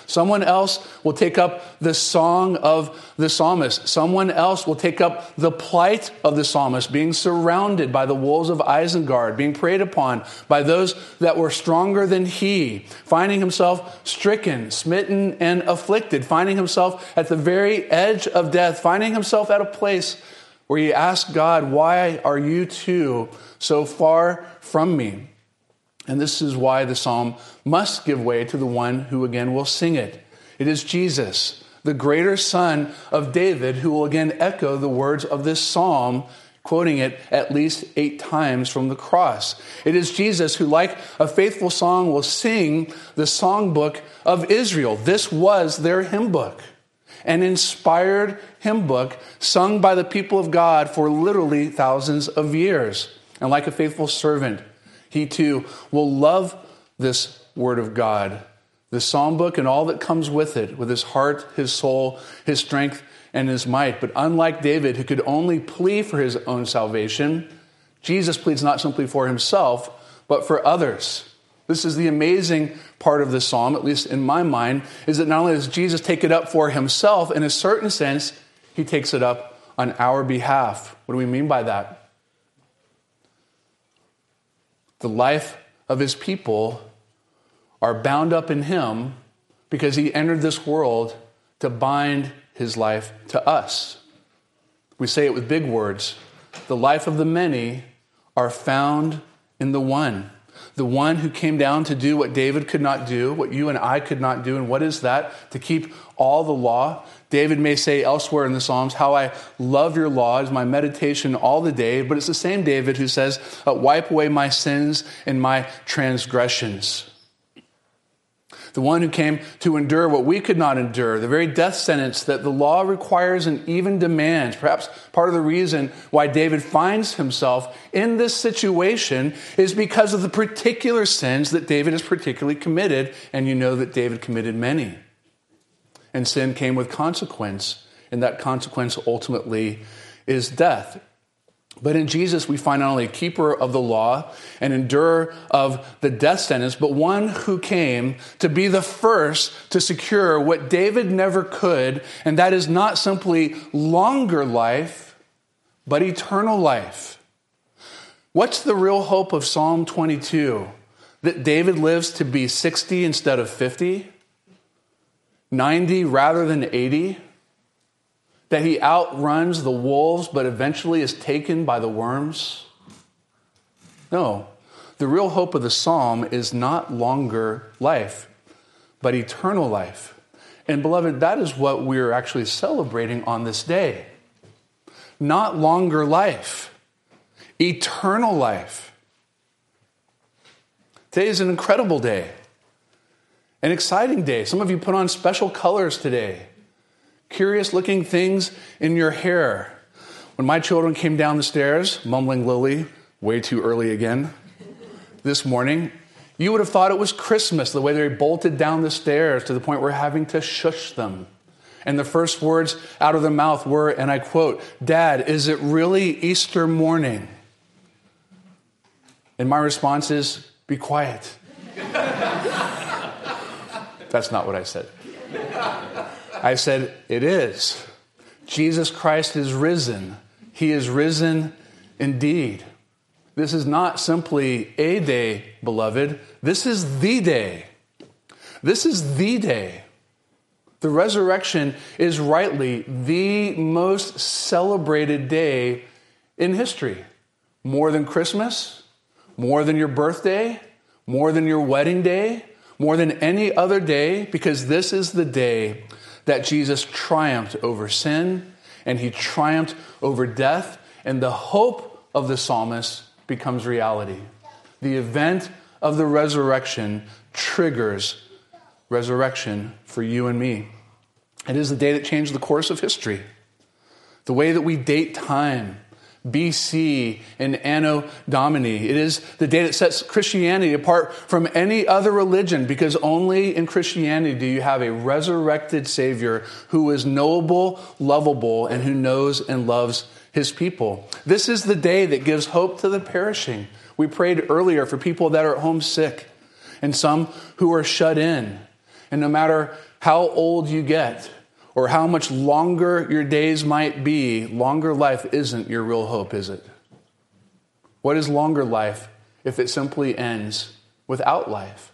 Someone else will take up the song of the psalmist. Someone else will take up the plight of the psalmist, being surrounded by the wolves of Isengard, being preyed upon by those that were stronger than he, finding himself stricken, smitten, and afflicted, finding himself at the very edge of death, finding himself at a place where he asked God, Why are you two so far from me? And this is why the psalm must give way to the one who again will sing it. It is Jesus, the greater son of David, who will again echo the words of this psalm, quoting it at least eight times from the cross. It is Jesus who, like a faithful song, will sing the songbook of Israel. This was their hymn book, an inspired hymn book sung by the people of God for literally thousands of years. And like a faithful servant, he too will love this word of God, this psalm book and all that comes with it, with his heart, his soul, his strength, and his might. But unlike David, who could only plea for his own salvation, Jesus pleads not simply for himself, but for others. This is the amazing part of the psalm, at least in my mind, is that not only does Jesus take it up for himself, in a certain sense, he takes it up on our behalf. What do we mean by that? the life of his people are bound up in him because he entered this world to bind his life to us. We say it with big words. The life of the many are found in the one. The one who came down to do what David could not do, what you and I could not do. And what is that? To keep all the law. David may say elsewhere in the Psalms, How I love your law is my meditation all the day. But it's the same David who says, uh, Wipe away my sins and my transgressions. The one who came to endure what we could not endure, the very death sentence that the law requires and even demands. Perhaps part of the reason why David finds himself in this situation is because of the particular sins that David has particularly committed. And you know that David committed many and sin came with consequence, and that consequence ultimately is death. But in Jesus, we find not only a keeper of the law and endurer of the death sentence, but one who came to be the first to secure what David never could, and that is not simply longer life, but eternal life. What's the real hope of Psalm 22? That David lives to be 60 instead of 50? 90 rather than 80? That he outruns the wolves but eventually is taken by the worms? No. The real hope of the psalm is not longer life, but eternal life. And beloved, that is what we're actually celebrating on this day. Not longer life, eternal life. Today is an incredible day. An exciting day. Some of you put on special colors today. Curious looking things in your hair. When my children came down the stairs, mumbling Lily, way too early again, this morning, you would have thought it was Christmas, the way they bolted down the stairs to the point where we're having to shush them. And the first words out of their mouth were, and I quote, Dad, is it really Easter morning? And my response is, Be quiet. That's not what I said. I said, It is. Jesus Christ is risen. He is risen indeed. This is not simply a day, beloved. This is the day. This is the day. The resurrection is rightly the most celebrated day in history. More than Christmas, more than your birthday, more than your wedding day, more than any other day, because this is the day that Jesus triumphed over sin and he triumphed over death, and the hope of the psalmist becomes reality. The event of the resurrection triggers resurrection for you and me. It is the day that changed the course of history. The way that we date time, BC and Anno Domini. It is the day that sets Christianity apart from any other religion because only in Christianity do you have a resurrected Savior who is knowable, lovable, and who knows and loves his people. This is the day that gives hope to the perishing. We prayed earlier for people that are homesick and some who are shut in. And no matter how old you get, or how much longer your days might be, longer life isn't your real hope, is it? What is longer life if it simply ends without life?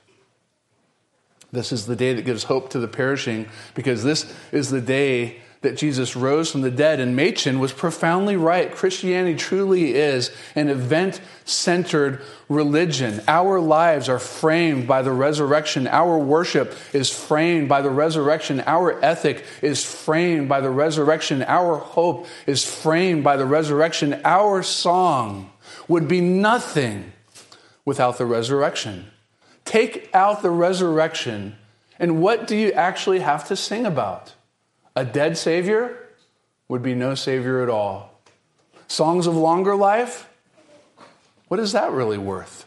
This is the day that gives hope to the perishing because this is the day that Jesus rose from the dead. And Machen was profoundly right. Christianity truly is an event centered religion. Our lives are framed by the resurrection. Our worship is framed by the resurrection. Our ethic is framed by the resurrection. Our hope is framed by the resurrection. Our song would be nothing without the resurrection. Take out the resurrection, and what do you actually have to sing about? A dead Savior would be no Savior at all. Songs of longer life, what is that really worth?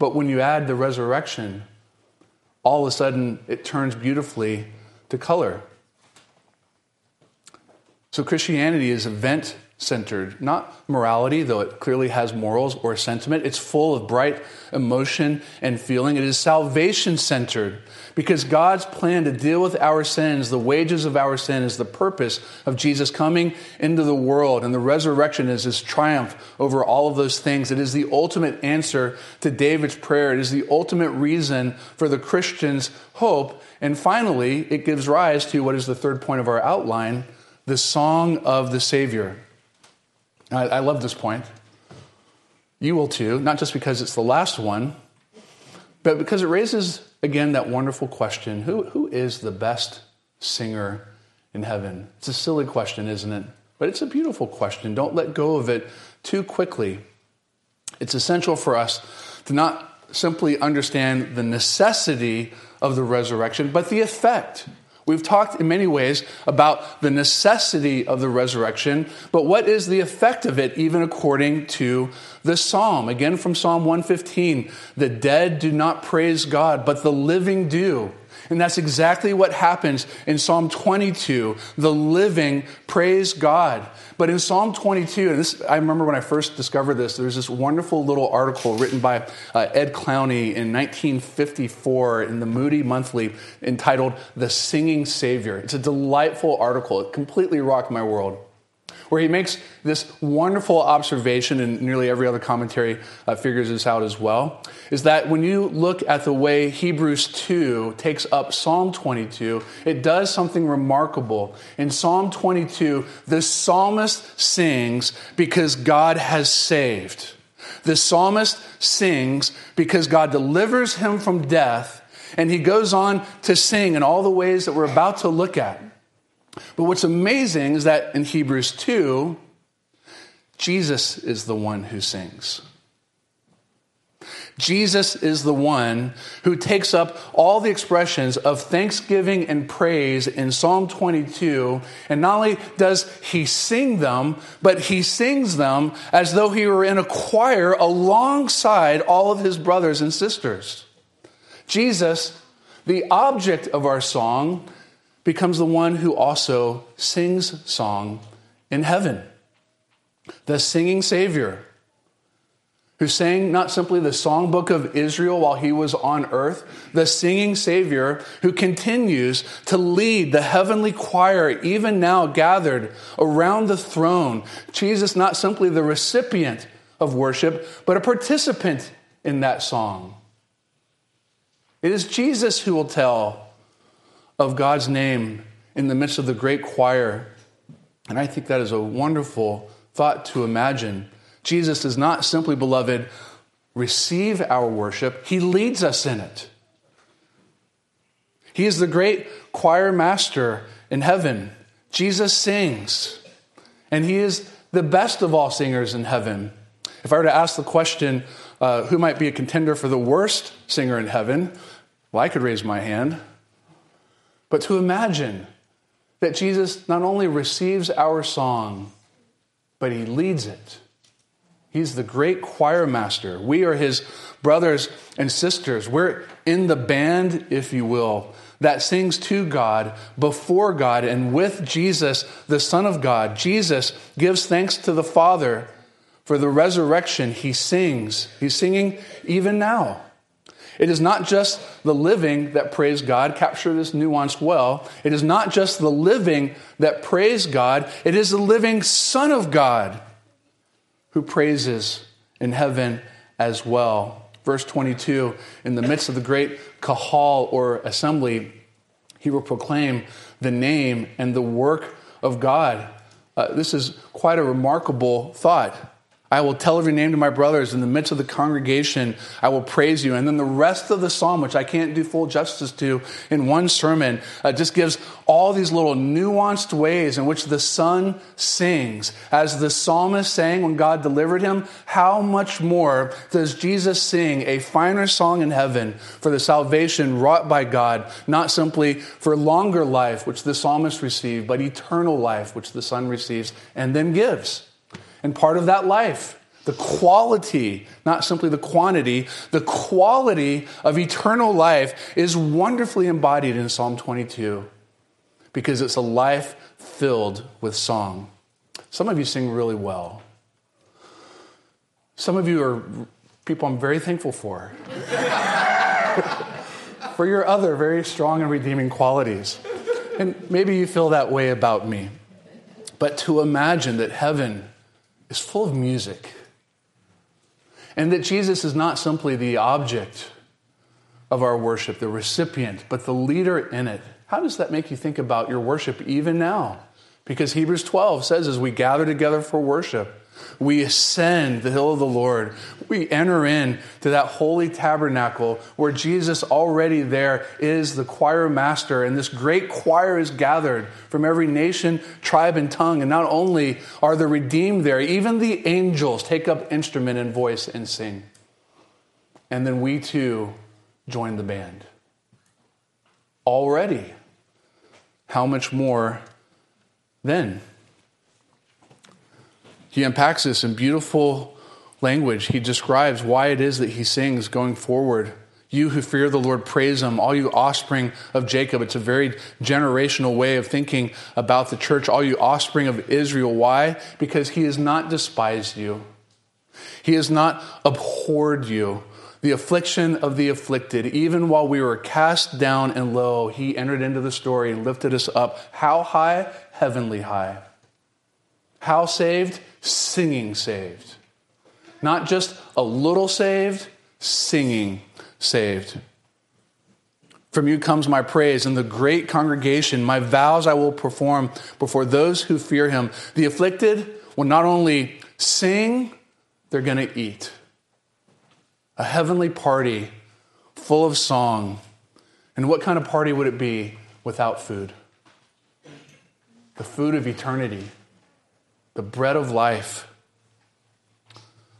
But when you add the resurrection, all of a sudden it turns beautifully to color. So Christianity is event centered, not morality, though it clearly has morals or sentiment. It's full of bright emotion and feeling. It is salvation centered because God's plan to deal with our sins, the wages of our sin, is the purpose of Jesus coming into the world. And the resurrection is his triumph over all of those things. It is the ultimate answer to David's prayer. It is the ultimate reason for the Christian's hope. And finally, it gives rise to what is the third point of our outline the song of the Savior. I, I love this point. You will too, not just because it's the last one, but because it raises again that wonderful question who, who is the best singer in heaven? It's a silly question, isn't it? But it's a beautiful question. Don't let go of it too quickly. It's essential for us to not simply understand the necessity of the resurrection, but the effect. We've talked in many ways about the necessity of the resurrection, but what is the effect of it, even according to the psalm? Again, from Psalm 115 the dead do not praise God, but the living do. And that's exactly what happens in Psalm 22. The living praise God. But in Psalm 22, and this, I remember when I first discovered this, there's this wonderful little article written by uh, Ed Clowney in 1954 in the Moody Monthly entitled The Singing Savior. It's a delightful article. It completely rocked my world where he makes this wonderful observation, and nearly every other commentary uh, figures this out as well, is that when you look at the way Hebrews 2 takes up Psalm 22, it does something remarkable. In Psalm 22, the psalmist sings because God has saved. The psalmist sings because God delivers him from death, and he goes on to sing in all the ways that we're about to look at. But what's amazing is that in Hebrews 2, Jesus is the one who sings. Jesus is the one who takes up all the expressions of thanksgiving and praise in Psalm 22. And not only does he sing them, but he sings them as though he were in a choir alongside all of his brothers and sisters. Jesus, the object of our song, becomes the one who also sings song in heaven. The singing Savior who sang not simply the songbook of Israel while he was on earth, the singing Savior who continues to lead the heavenly choir, even now gathered around the throne. Jesus, not simply the recipient of worship, but a participant in that song. It is Jesus who will tell of God's name in the midst of the great choir. And I think that is a wonderful thought to imagine. Jesus does not simply, beloved, receive our worship, he leads us in it. He is the great choir master in heaven. Jesus sings, and he is the best of all singers in heaven. If I were to ask the question, uh, who might be a contender for the worst singer in heaven? Well, I could raise my hand. But to imagine that Jesus not only receives our song, but he leads it. He's the great choir master. We are his brothers and sisters. We're in the band, if you will, that sings to God, before God, and with Jesus, the Son of God. Jesus gives thanks to the Father for the resurrection. He sings. He's singing even now. It is not just the living that praise God. Capture this nuance well. It is not just the living that praise God, it is the living Son of God who praises in heaven as well. Verse 22 In the midst of the great kahal or assembly, he will proclaim the name and the work of God. Uh, this is quite a remarkable thought. I will tell every name to my brothers in the midst of the congregation. I will praise you. And then the rest of the psalm, which I can't do full justice to in one sermon, uh, just gives all these little nuanced ways in which the Son sings. As the psalmist sang when God delivered him, how much more does Jesus sing a finer song in heaven for the salvation wrought by God, not simply for longer life, which the psalmist received, but eternal life, which the Son receives and then gives. And part of that life, the quality, not simply the quantity, the quality of eternal life is wonderfully embodied in Psalm 22 because it's a life filled with song. Some of you sing really well. Some of you are people I'm very thankful for. for your other very strong and redeeming qualities. And maybe you feel that way about me. But to imagine that heaven is full of music. And that Jesus is not simply the object of our worship, the recipient, but the leader in it. How does that make you think about your worship even now? Because Hebrews 12 says, as we gather together for worship, we ascend the hill of the Lord. We enter in to that holy tabernacle where Jesus already there is the choir master. And this great choir is gathered from every nation, tribe, and tongue. And not only are the redeemed there, even the angels take up instrument and voice and sing. And then we too join the band. Already. How much more then? He unpacks this in beautiful language. He describes why it is that he sings going forward. You who fear the Lord, praise him. All you offspring of Jacob. It's a very generational way of thinking about the church. All you offspring of Israel. Why? Because he has not despised you, he has not abhorred you. The affliction of the afflicted, even while we were cast down and low, he entered into the story and lifted us up. How high? Heavenly high. How saved? Singing saved. Not just a little saved, singing saved. From you comes my praise and the great congregation. My vows I will perform before those who fear him. The afflicted will not only sing, they're going to eat. A heavenly party full of song. And what kind of party would it be without food? The food of eternity the bread of life.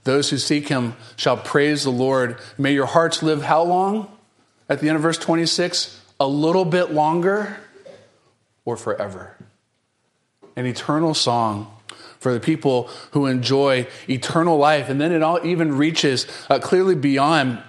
Those who seek him shall praise the Lord. May your hearts live how long? At the end of verse 26, a little bit longer or forever. An eternal song for the people who enjoy eternal life. And then it all even reaches uh, clearly beyond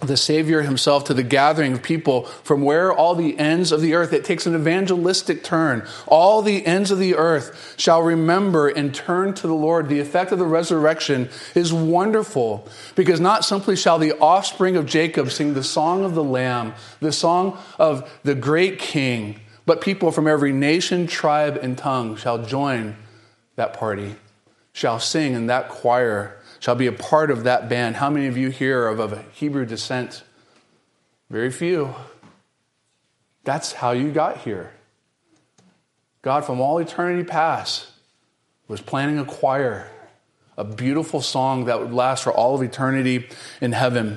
the Savior himself to the gathering of people from where all the ends of the earth. It takes an evangelistic turn. All the ends of the earth shall remember and turn to the Lord. The effect of the resurrection is wonderful because not simply shall the offspring of Jacob sing the song of the Lamb, the song of the great King, but people from every nation, tribe, and tongue shall join that party, shall sing in that choir shall be a part of that band. How many of you here are of Hebrew descent? Very few. That's how you got here. God, from all eternity past, was planning a choir, a beautiful song that would last for all of eternity in heaven.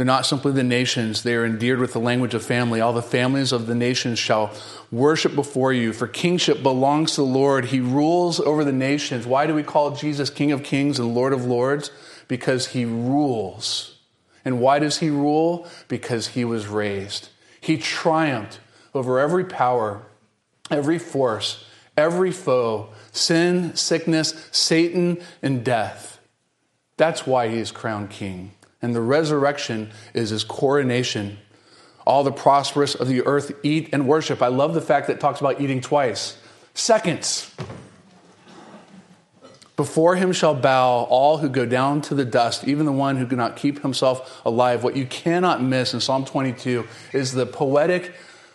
They're not simply the nations, they are endeared with the language of family. All the families of the nations shall worship before you, for kingship belongs to the Lord. He rules over the nations. Why do we call Jesus King of Kings and Lord of Lords? Because he rules. And why does he rule? Because he was raised. He triumphed over every power, every force, every foe, sin, sickness, Satan, and death. That's why he is crowned king and the resurrection is his coronation. All the prosperous of the earth eat and worship. I love the fact that it talks about eating twice. Seconds. Before him shall bow all who go down to the dust, even the one who cannot keep himself alive. What you cannot miss in Psalm 22 is the poetic,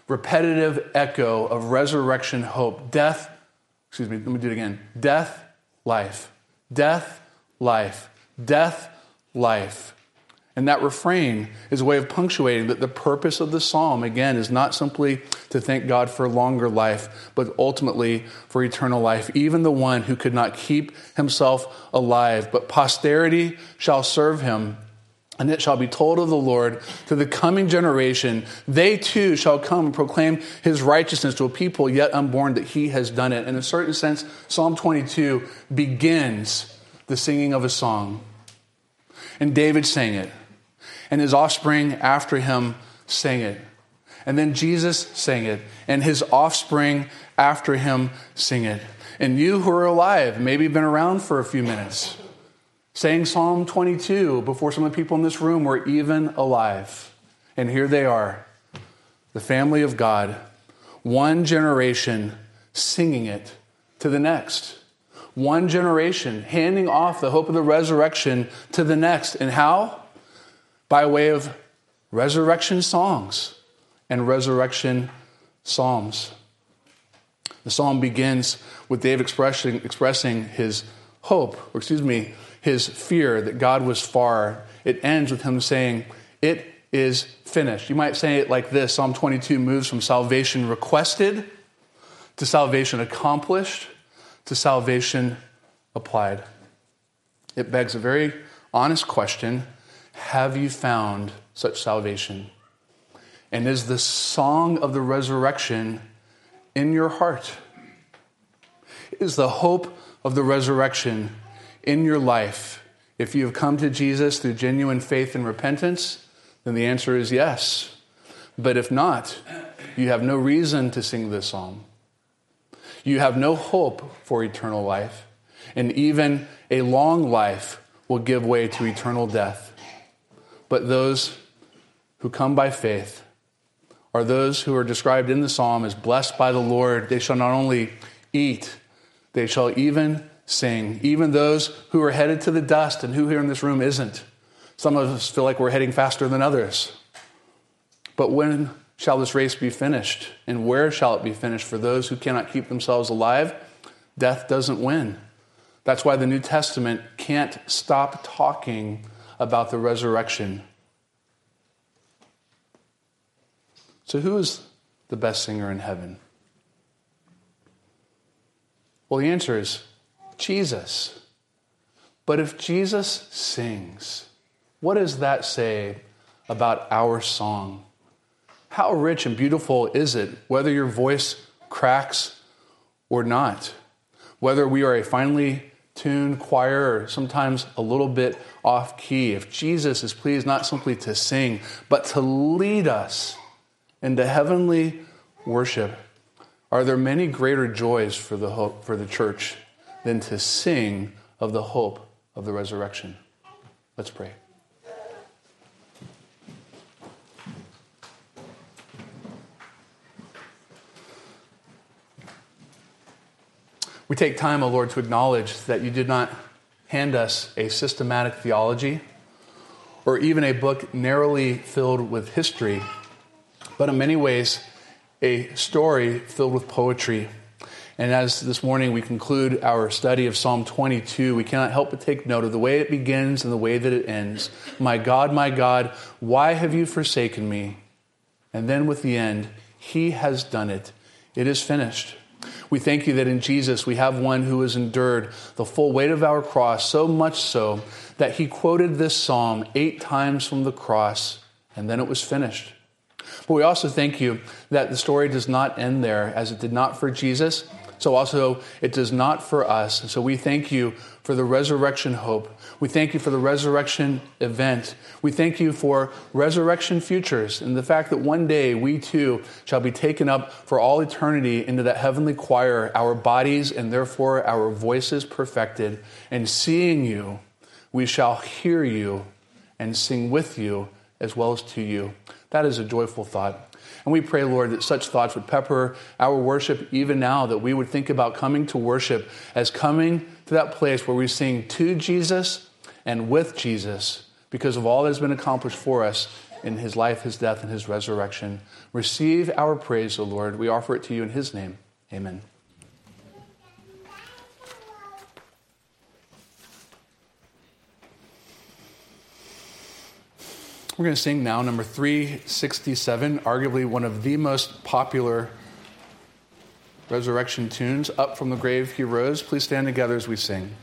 repetitive echo of resurrection hope. Death, excuse me, let me do it again. Death, life. Death, life. Death, life. And that refrain is a way of punctuating that the purpose of the psalm, again, is not simply to thank God for longer life, but ultimately for eternal life, even the one who could not keep himself alive. But posterity shall serve him, and it shall be told of the Lord to the coming generation. They too shall come and proclaim his righteousness to a people yet unborn that he has done it. In a certain sense, Psalm 22 begins the singing of a song. And David sang it and his offspring after him sang it. And then Jesus sang it, and his offspring after him sing it. And you who are alive, maybe been around for a few minutes, saying Psalm 22 before some of the people in this room were even alive. And here they are, the family of God, one generation singing it to the next. One generation handing off the hope of the resurrection to the next. And how? By way of resurrection songs and resurrection psalms. The psalm begins with David expressing, expressing his hope, or excuse me, his fear that God was far. It ends with him saying, It is finished. You might say it like this Psalm 22 moves from salvation requested to salvation accomplished to salvation applied. It begs a very honest question have you found such salvation? And is the song of the resurrection in your heart? Is the hope of the resurrection in your life? If you have come to Jesus through genuine faith and repentance, then the answer is yes. But if not, you have no reason to sing this psalm. You have no hope for eternal life, and even a long life will give way to eternal death. But those who come by faith are those who are described in the psalm as blessed by the Lord. They shall not only eat, they shall even sing. Even those who are headed to the dust, and who here in this room isn't. Some of us feel like we're heading faster than others. But when shall this race be finished? And where shall it be finished? For those who cannot keep themselves alive, death doesn't win. That's why the New Testament can't stop talking about the resurrection. So, who is the best singer in heaven? Well, the answer is Jesus. But if Jesus sings, what does that say about our song? How rich and beautiful is it, whether your voice cracks or not? Whether we are a finely tune, choir, sometimes a little bit off key, if Jesus is pleased not simply to sing, but to lead us into heavenly worship, are there many greater joys for the, hope, for the church than to sing of the hope of the resurrection? Let's pray. We take time, O oh Lord, to acknowledge that you did not hand us a systematic theology or even a book narrowly filled with history, but in many ways, a story filled with poetry. And as this morning we conclude our study of Psalm 22, we cannot help but take note of the way it begins and the way that it ends. My God, my God, why have you forsaken me? And then with the end, He has done it. It is finished. We thank you that in Jesus we have one who has endured the full weight of our cross, so much so that he quoted this psalm eight times from the cross, and then it was finished. But we also thank you that the story does not end there, as it did not for Jesus. So also it does not for us. And So we thank you for the resurrection hope. We thank you for the resurrection event. We thank you for resurrection futures and the fact that one day we too shall be taken up for all eternity into that heavenly choir, our bodies and therefore our voices perfected. And seeing you, we shall hear you and sing with you as well as to you. That is a joyful thought. And we pray, Lord, that such thoughts would pepper our worship even now, that we would think about coming to worship as coming to that place where we sing to Jesus and with Jesus because of all that has been accomplished for us in his life, his death, and his resurrection. Receive our praise, O Lord. We offer it to you in his name. Amen. We're going to sing now number 367, arguably one of the most popular resurrection tunes. Up from the grave he rose. Please stand together as we sing.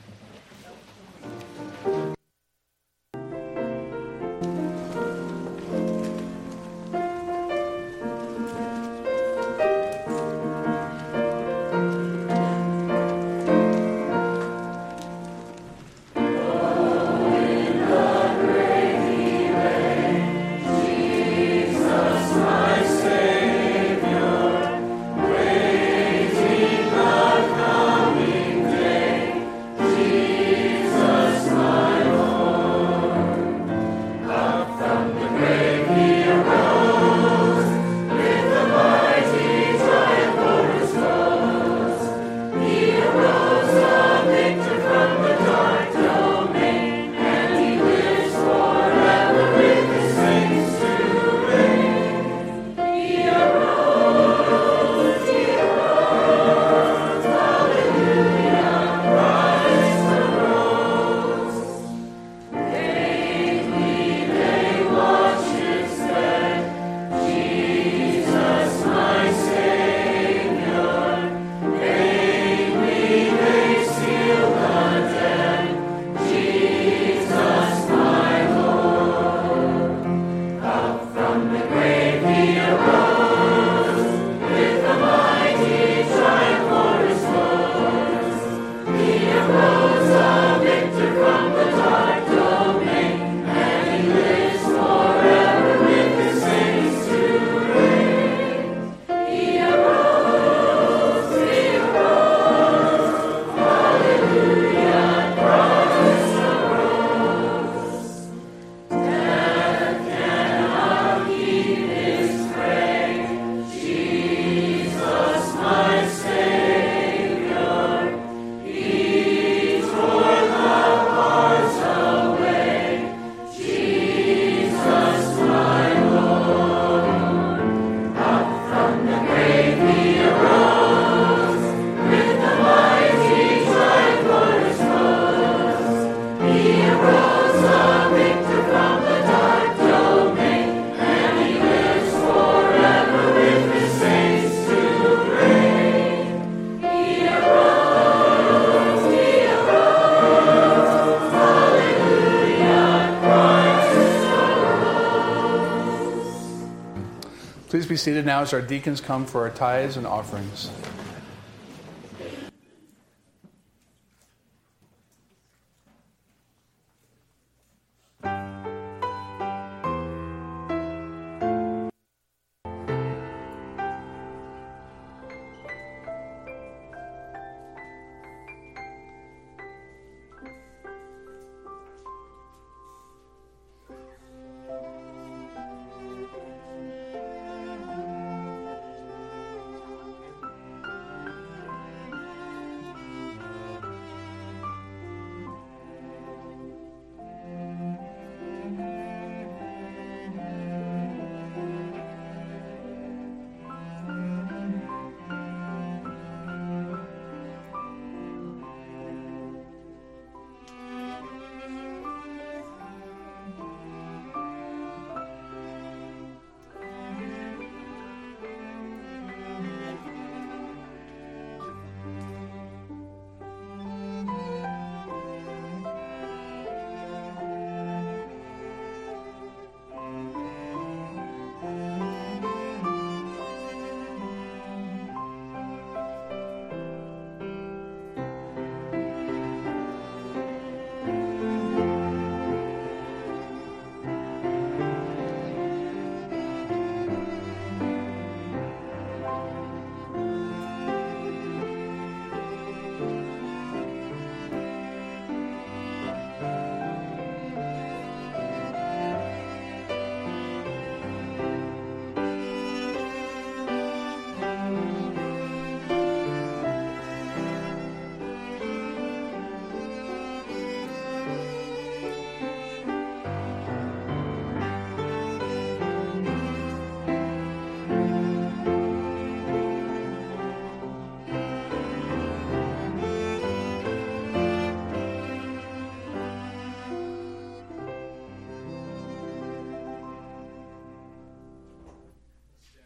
Seated now as our deacons come for our tithes and offerings.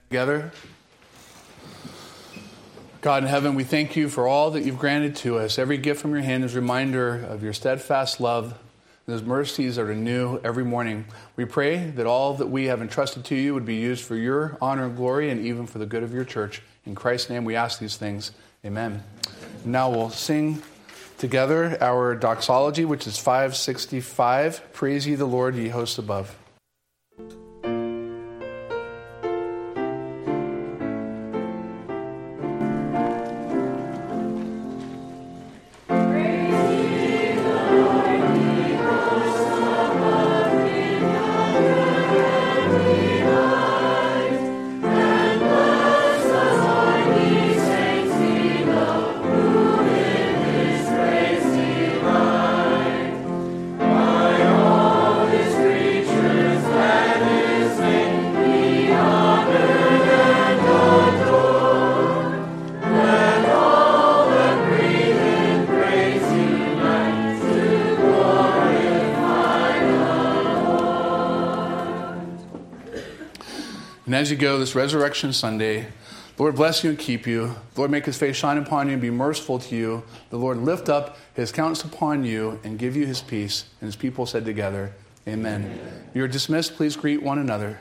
Together. God in heaven, we thank you for all that you've granted to us. Every gift from your hand is a reminder of your steadfast love. Those mercies are new every morning. We pray that all that we have entrusted to you would be used for your honor and glory and even for the good of your church. In Christ's name we ask these things. Amen. Now we'll sing together our doxology, which is 565. Praise ye the Lord, ye hosts above. As you go this Resurrection Sunday, Lord bless you and keep you. Lord make his face shine upon you and be merciful to you. The Lord lift up his countenance upon you and give you his peace. And his people said together, Amen. Amen. You're dismissed. Please greet one another.